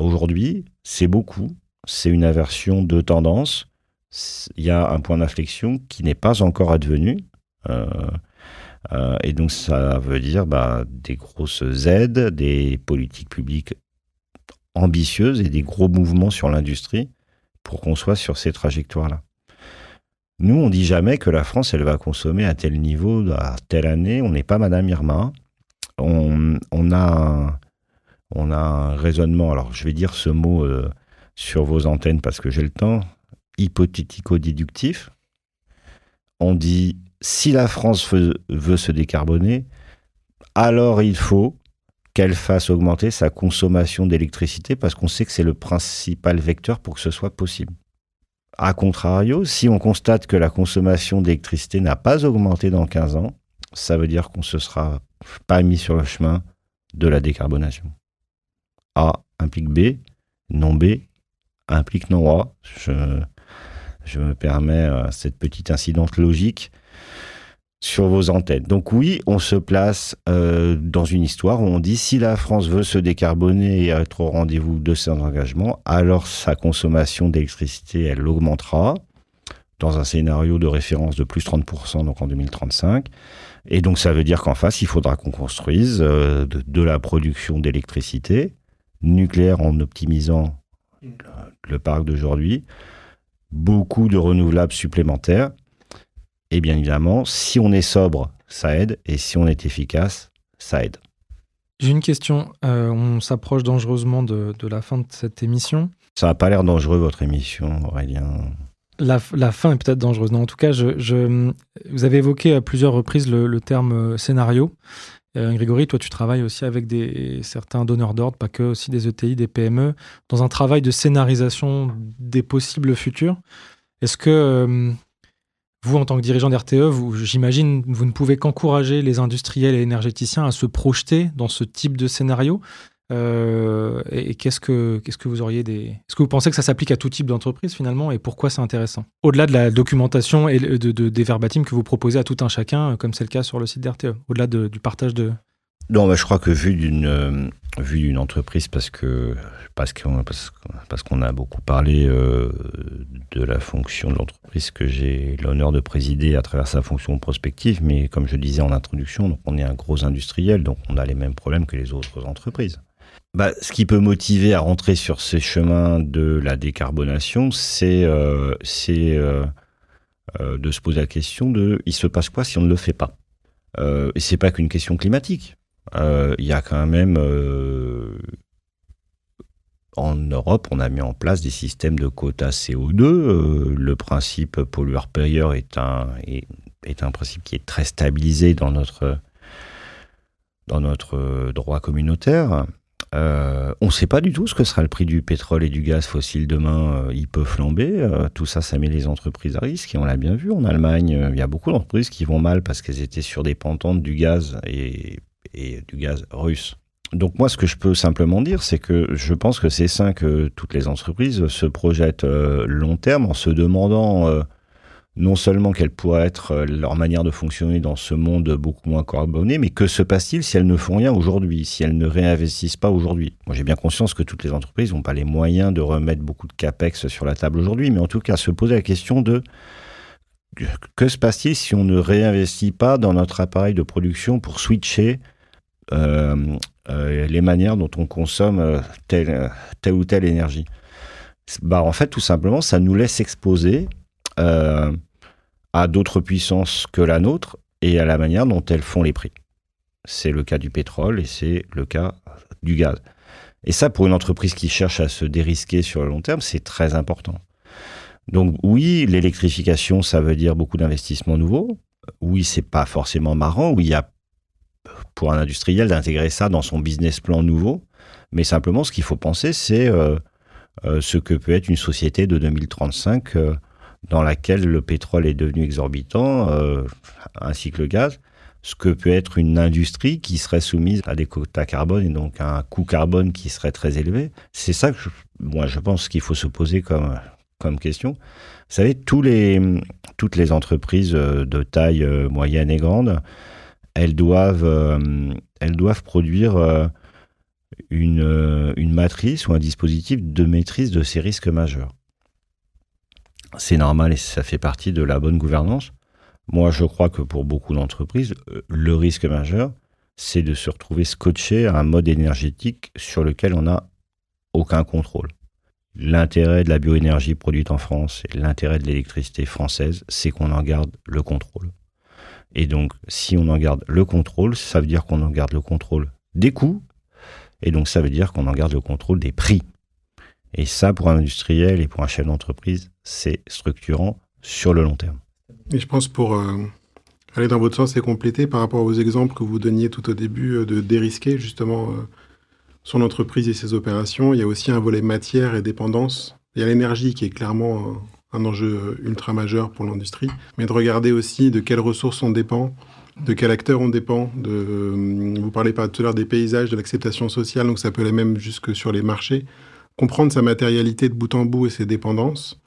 aujourd'hui. C'est beaucoup, c'est une inversion de tendance. Il y a un point d'inflexion qui n'est pas encore advenu. Euh, euh, et donc ça veut dire bah, des grosses aides, des politiques publiques ambitieuses et des gros mouvements sur l'industrie pour qu'on soit sur ces trajectoires-là. Nous, on dit jamais que la France, elle va consommer à tel niveau, à telle année. On n'est pas Madame Irma. On, on, a un, on a un raisonnement, alors je vais dire ce mot euh, sur vos antennes parce que j'ai le temps, hypothético-déductif. On dit, si la France veut se décarboner, alors il faut qu'elle fasse augmenter sa consommation d'électricité parce qu'on sait que c'est le principal vecteur pour que ce soit possible. A contrario, si on constate que la consommation d'électricité n'a pas augmenté dans 15 ans, ça veut dire qu'on ne se sera pas mis sur le chemin de la décarbonation. A implique B, non B implique non A. Je, je me permets euh, cette petite incidente logique sur vos antennes. Donc oui, on se place euh, dans une histoire où on dit si la France veut se décarboner et être au rendez-vous de ses engagements, alors sa consommation d'électricité, elle augmentera dans un scénario de référence de plus 30% donc en 2035. Et donc ça veut dire qu'en face, il faudra qu'on construise euh, de, la production d'électricité nucléaire en optimisant le parc d'aujourd'hui, beaucoup de renouvelables supplémentaires et bien évidemment, si on est sobre, ça aide. Et si on est efficace, ça aide. J'ai une question. Euh, on s'approche dangereusement de, la fin de cette émission. Ça n'a pas l'air dangereux, votre émission, Aurélien. La, fin est peut-être dangereuse. Non, en tout cas, je, vous avez évoqué à plusieurs reprises le, terme euh, scénario. Euh, Grégory, toi, tu travailles aussi avec des, certains donneurs d'ordre, pas que, aussi des ETI, des PME, dans un travail de scénarisation des possibles futurs. Est-ce que vous, en tant que dirigeant d'RTE, j'imagine, vous ne pouvez qu'encourager les industriels et énergéticiens à se projeter dans ce type de scénario. Euh, et, qu'est-ce que que vous auriez des Est-ce que vous pensez que ça s'applique à tout type d'entreprise finalement et pourquoi c'est intéressant? Au-delà de la documentation et de, des verbatims que vous proposez à tout un chacun, comme c'est le cas sur le site d'RTE, au-delà du partage de non, je crois que vu d'une euh, d'une entreprise, parce que parce qu'on parce, qu'on a beaucoup parlé euh, de la fonction de l'entreprise que j'ai l'honneur de présider à travers sa fonction prospective, mais comme je disais en introduction, on est un gros industriel, donc on a les mêmes problèmes que les autres entreprises. Bah, ce qui peut motiver à rentrer sur ces chemins de la décarbonation, c'est euh, c'est de se poser la question de il se passe quoi si on ne le fait pas? Et c'est pas qu'une question climatique. Euh, il y a quand même euh, en Europe, on a mis en place des systèmes de quotas CO2. Euh, le principe pollueur-payeur est un, est, est, un principe qui est très stabilisé dans notre, dans notre droit communautaire. on ne sait pas du tout ce que sera le prix du pétrole et du gaz fossile demain. il peut flamber. tout ça, ça met les entreprises à risque. Et on l'a bien vu en Allemagne. Il y a beaucoup d'entreprises qui vont mal parce qu'elles étaient sur des pentantes du gaz et et du gaz russe. Donc moi, ce que je peux simplement dire, c'est que je pense que c'est sain que toutes les entreprises se projettent euh, long terme en se demandant euh, non seulement quelle pourrait être euh, leur manière de fonctionner dans ce monde beaucoup moins carboné, mais que se passe-t-il si elles ne font rien aujourd'hui, si elles ne réinvestissent pas aujourd'hui? Moi, j'ai bien conscience que toutes les entreprises n'ont pas les moyens de remettre beaucoup de capex sur la table aujourd'hui, mais en tout cas, se poser la question de que se passe-t-il si on ne réinvestit pas dans notre appareil de production pour switcher les manières dont on consomme euh, telle, telle ou telle énergie. Bah, en fait, tout simplement, ça nous laisse exposer à d'autres puissances que la nôtre et à la manière dont elles font les prix. C'est le cas du pétrole et c'est le cas du gaz. Et ça, pour une entreprise qui cherche à se dérisquer sur le long terme, c'est très important. Donc oui, l'électrification, ça veut dire beaucoup d'investissements nouveaux. Oui, c'est pas forcément marrant. Oui, il y a pour un industriel d'intégrer ça dans son business plan nouveau. Mais simplement, ce qu'il faut penser, c'est euh, euh, ce que peut être une société de 2035 euh, dans laquelle le pétrole est devenu exorbitant, ainsi que le gaz, ce que peut être une industrie qui serait soumise à des quotas carbone et donc à un coût carbone qui serait très élevé. C'est ça que je, moi je pense qu'il faut se poser comme, comme question. Vous savez, les, toutes les entreprises de taille moyenne et grande, elles doivent, euh, elles doivent produire une, une matrice ou un dispositif de maîtrise de ces risques majeurs. C'est normal et ça fait partie de la bonne gouvernance. Moi, je crois que pour beaucoup d'entreprises, le risque majeur, c'est de se retrouver scotché à un mode énergétique sur lequel on n'a aucun contrôle. L'intérêt de la bioénergie produite en France et l'intérêt de l'électricité française, c'est qu'on en garde le contrôle. Et donc, si on en garde le contrôle, ça veut dire qu'on en garde le contrôle des coûts, et donc ça veut dire qu'on en garde le contrôle des prix. Et ça, pour un industriel et pour un chef d'entreprise, c'est structurant sur le long terme. Et je pense pour euh, aller dans votre sens et compléter par rapport aux exemples que vous donniez tout au début euh, de dérisquer justement euh, son entreprise et ses opérations, il y a aussi un volet matière et dépendance. Il y a l'énergie qui est clairement un enjeu ultra majeur pour l'industrie, mais de regarder aussi de quelles ressources on dépend, de quel acteur on dépend. De, vous parlez pas tout à l'heure des paysages, de l'acceptation sociale, donc ça peut aller même jusque sur les marchés. Comprendre sa matérialité de bout en bout et ses dépendances,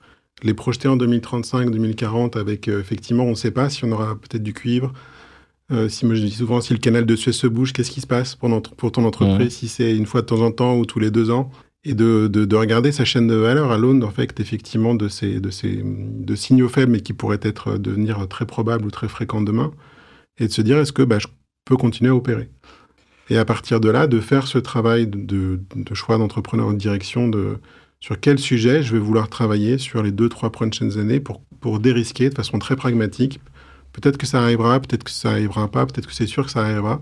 les projeter en 2035, 2040 avec euh, effectivement, on ne sait pas si on aura peut-être du cuivre, euh, si moi je dis souvent si le canal de Suez se bouge, qu'est-ce qui se passe pour, pour ton entreprise? Si c'est une fois de temps en temps ou tous les deux ans, et de, de, regarder sa chaîne de valeur à l'aune en fait effectivement de ces de ces de signaux faibles mais qui pourraient être euh, devenir très probables ou très fréquents demain, et de se dire est-ce que bah, je peux continuer à opérer? Et à partir de là, de faire ce travail de, de choix d'entrepreneur de direction de sur quel sujet je vais vouloir travailler sur les deux trois prochaines années pour pour dérisquer de façon très pragmatique Peut-être que ça arrivera, peut-être que ça arrivera pas, peut-être que c'est sûr que ça arrivera.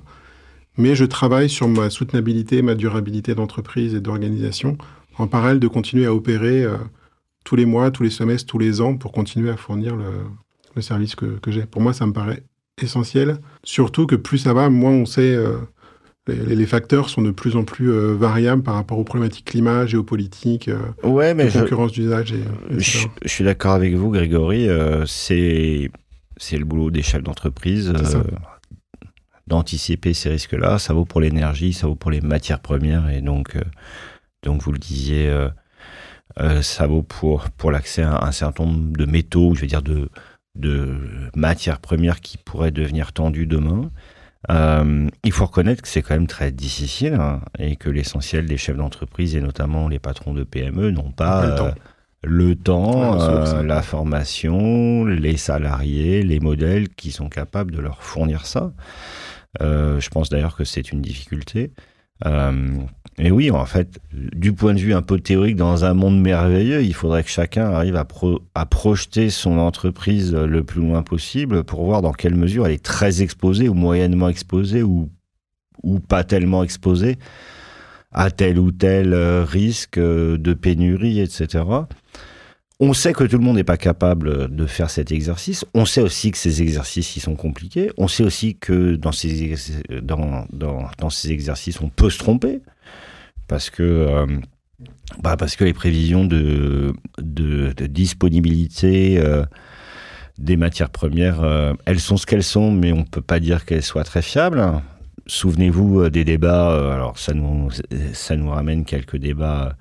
Mais je travaille sur ma soutenabilité, ma durabilité d'entreprise et d'organisation, en parallèle de continuer à opérer euh, tous les mois, tous les semestres, tous les ans pour continuer à fournir le, service que, j'ai. Pour moi, ça me paraît essentiel. Surtout que plus ça va, moins on sait. Euh, les, facteurs sont de plus en plus euh, variables par rapport aux problématiques climat, géopolitique, ouais, mais concurrence d'usage. je, je, suis d'accord avec vous, Grégory. c'est c'est le boulot des chefs d'entreprise d'anticiper ces risques-là. Ça vaut pour l'énergie, ça vaut pour les matières premières, et donc, euh, donc vous le disiez, euh, ça vaut pour, pour l'accès à un certain nombre de métaux, je veux dire de, de matières premières qui pourraient devenir tendues demain. il faut reconnaître que c'est quand même très difficile hein, et que l'essentiel des chefs d'entreprise et notamment les patrons de PME n'ont pas le temps, euh, la formation, les salariés, les modèles qui sont capables de leur fournir ça. Euh, je pense d'ailleurs que c'est une difficulté. Euh, et oui, en fait, du point de vue un peu théorique, dans un monde merveilleux, il faudrait que chacun arrive à, projeter son entreprise le plus loin possible pour voir dans quelle mesure elle est très exposée ou moyennement exposée ou, ou pas tellement exposée à tel ou tel risque de pénurie, etc. On sait que tout le monde n'est pas capable de faire cet exercice. On sait aussi que ces exercices ils sont compliqués. On sait aussi que dans ces, exercices, on peut se tromper. Parce que, euh, bah les prévisions de, de, disponibilité euh, des matières premières, euh, elles sont ce qu'elles sont, mais on ne peut pas dire qu'elles soient très fiables. Souvenez-vous des débats, alors ça nous, ça nous ramène quelques débats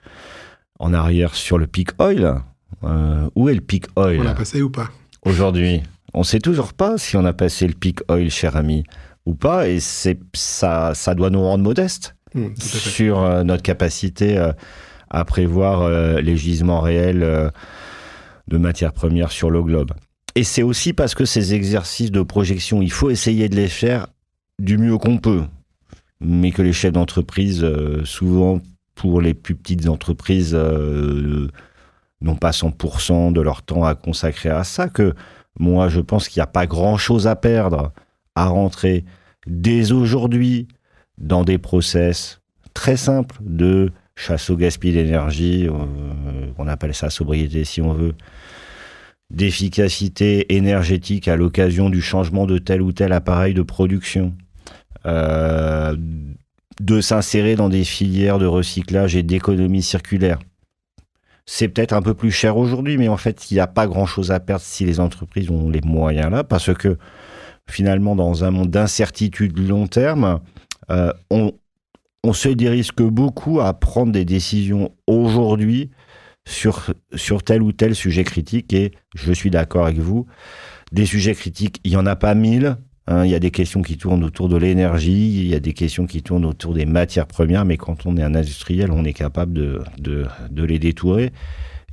en arrière sur le peak oil. Euh, où est le peak oil On l'a passé ou pas Aujourd'hui. On sait toujours pas si on a passé le peak oil, cher ami, ou pas, et c'est ça, ça doit nous rendre modestes hmm, sur euh, notre capacité euh, à prévoir les gisements réels de matières premières sur le globe. Et c'est aussi parce que ces exercices de projection, il faut essayer de les faire du mieux qu'on peut, mais que les chefs d'entreprise, souvent pour les plus petites entreprises, n'ont pas 100% de leur temps à consacrer à ça, que moi je pense qu'il n'y a pas grand-chose à perdre à rentrer dès aujourd'hui dans des process très simples de chasse au gaspillage d'énergie, euh, on appelle ça sobriété si on veut, d'efficacité énergétique à l'occasion du changement de tel ou tel appareil de production, euh, de s'insérer dans des filières de recyclage et d'économie circulaire. C'est peut-être un peu plus cher aujourd'hui, mais en fait, il n'y a pas grand-chose à perdre si les entreprises ont les moyens là, parce que finalement dans un monde d'incertitude long terme, euh, on, on se risque beaucoup à prendre des décisions aujourd'hui sur, sur tel ou tel sujet critique. Et je suis d'accord avec vous, des sujets critiques, il n'y en a pas mille. Hein. il y a des questions qui tournent autour de l'énergie, il y a des questions qui tournent autour des matières premières, mais quand on est un industriel, on est capable de, de, les détourer.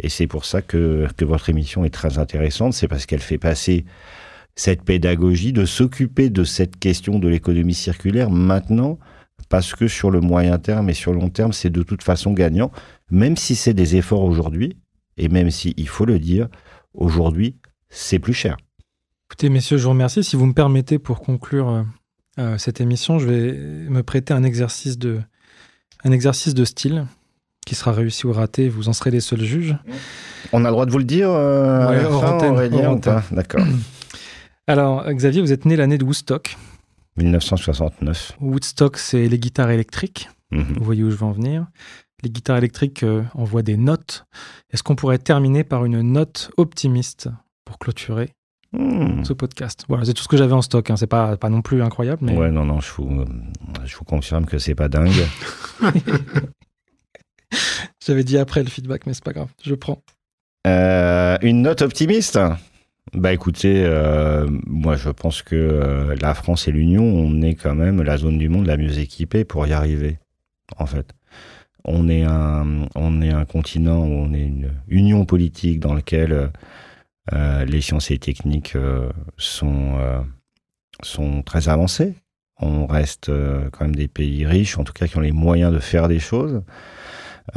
Et c'est pour ça que, que votre émission est très intéressante, c'est parce qu'elle fait passer cette pédagogie de s'occuper de cette question de l'économie circulaire maintenant, parce que sur le moyen terme et sur le long terme, c'est de toute façon gagnant, même si c'est des efforts aujourd'hui, et même si, il faut le dire, aujourd'hui, c'est plus cher. Écoutez, messieurs, je vous remercie. Si vous me permettez, pour conclure euh, euh, cette émission, je vais me prêter un exercice de, un exercice de style qui sera réussi ou raté. Vous en serez les seuls juges. On a le droit de vous le dire euh, ouais, Aurélien, D'accord. *clears throat* Alors, Xavier, vous êtes né l'année de Woodstock. 1969. Woodstock, c'est les guitares électriques. Mhm. Vous voyez où je veux en venir. Les guitares électriques euh, envoient des notes. Est-ce qu'on pourrait terminer par une note optimiste pour clôturer Hmm. ce podcast Voilà, c'est tout ce que j'avais en stock. Hein. C'est pas, pas non plus incroyable, mais Ouais, non, non, je vous, je vous confirme que c'est pas dingue. *laughs* j'avais dit après le feedback, mais c'est pas grave. Je prends. Euh, une note optimiste? Bah écoutez, euh, moi je pense que euh, la France et l'Union, on est quand même la zone du monde la mieux équipée pour y arriver, en fait. On est un, on est un continent où on est une union politique dans laquelle les sciences et techniques euh, sont, euh, sont très avancées. On reste euh, quand même des pays riches, en tout cas qui ont les moyens de faire des choses.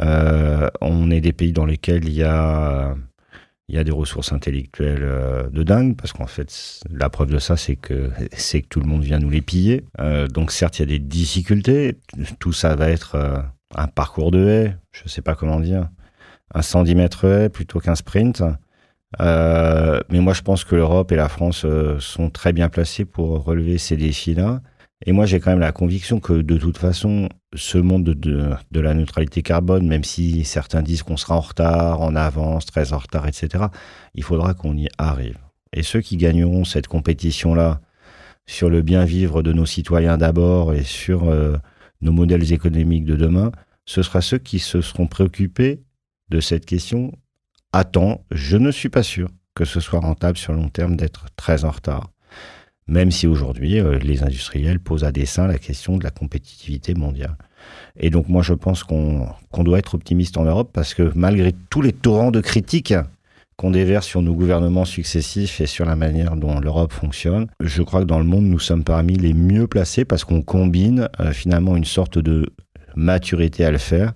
Euh, on est des pays dans lesquels il y a, y a des ressources intellectuelles euh, de dingue, parce qu'en fait, la preuve de ça, c'est que, que tout le monde vient nous les piller. Euh, donc certes, il y a des difficultés. Tout ça va être euh, un parcours de haie, je sais pas comment dire, un 110 mètres haie plutôt qu'un sprint. Euh, mais moi, je pense que l'Europe et la France euh, sont très bien placés pour relever ces défis-là. Et moi, j'ai quand même la conviction que de toute façon, ce monde de, de, de la neutralité carbone, même si certains disent qu'on sera en retard, en avance, très en retard, etc., il faudra qu'on y arrive. Et ceux qui gagneront cette compétition-là sur le bien vivre de nos citoyens d'abord et sur euh, nos modèles économiques de demain, ce sera ceux qui se seront préoccupés de cette question temps. Je ne suis pas sûr que ce soit rentable sur le long terme d'être très en retard. Même si aujourd'hui, euh, les industriels posent à dessein la question de la compétitivité mondiale. Et donc moi, je pense qu'on doit être optimiste en Europe parce que malgré tous les torrents de critiques qu'on déverse sur nos gouvernements successifs et sur la manière dont l'Europe fonctionne, je crois que dans le monde, nous sommes parmi les mieux placés parce qu'on combine euh, finalement une sorte de maturité à le faire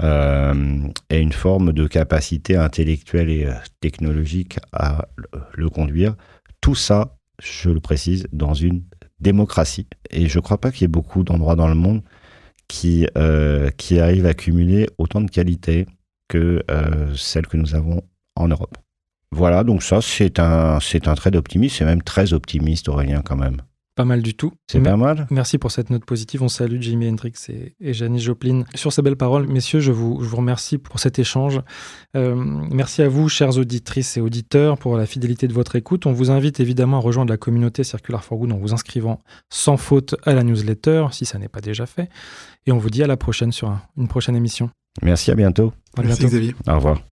et une forme de capacité intellectuelle et euh, technologique à le- conduire. Tout ça, je le précise, dans une démocratie. Et je ne crois pas qu'il y ait beaucoup d'endroits dans le monde qui, euh, qui arrivent à cumuler autant de qualités que euh, celles que nous avons en Europe. Voilà, donc ça, c'est un, c'est un trait d'optimisme, c'est même très optimiste, Aurélien, quand même. Pas mal du tout. C'est pas mal Merci pour cette note positive. On salue Jimi Hendrix et, et Janis Joplin. Sur ces belles paroles, messieurs, je vous, je vous remercie pour cet échange. Euh, merci à vous, chères auditrices et auditeurs, pour la fidélité de votre écoute. On vous invite évidemment à rejoindre la communauté Circular for Good en vous inscrivant sans faute à la newsletter, si ça n'est pas déjà fait. Et on vous dit à la prochaine sur un- une prochaine émission. Merci, à bientôt. À Merci bientôt. Xavier. Au revoir.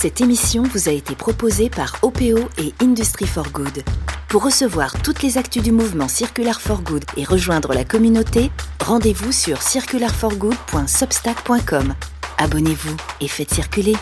Cette émission vous a été proposée par OPO et Industry for Good. Pour recevoir toutes les actus du mouvement Circular for Good et rejoindre la communauté, rendez-vous sur circularforgood.substack.com. Abonnez-vous et faites circuler.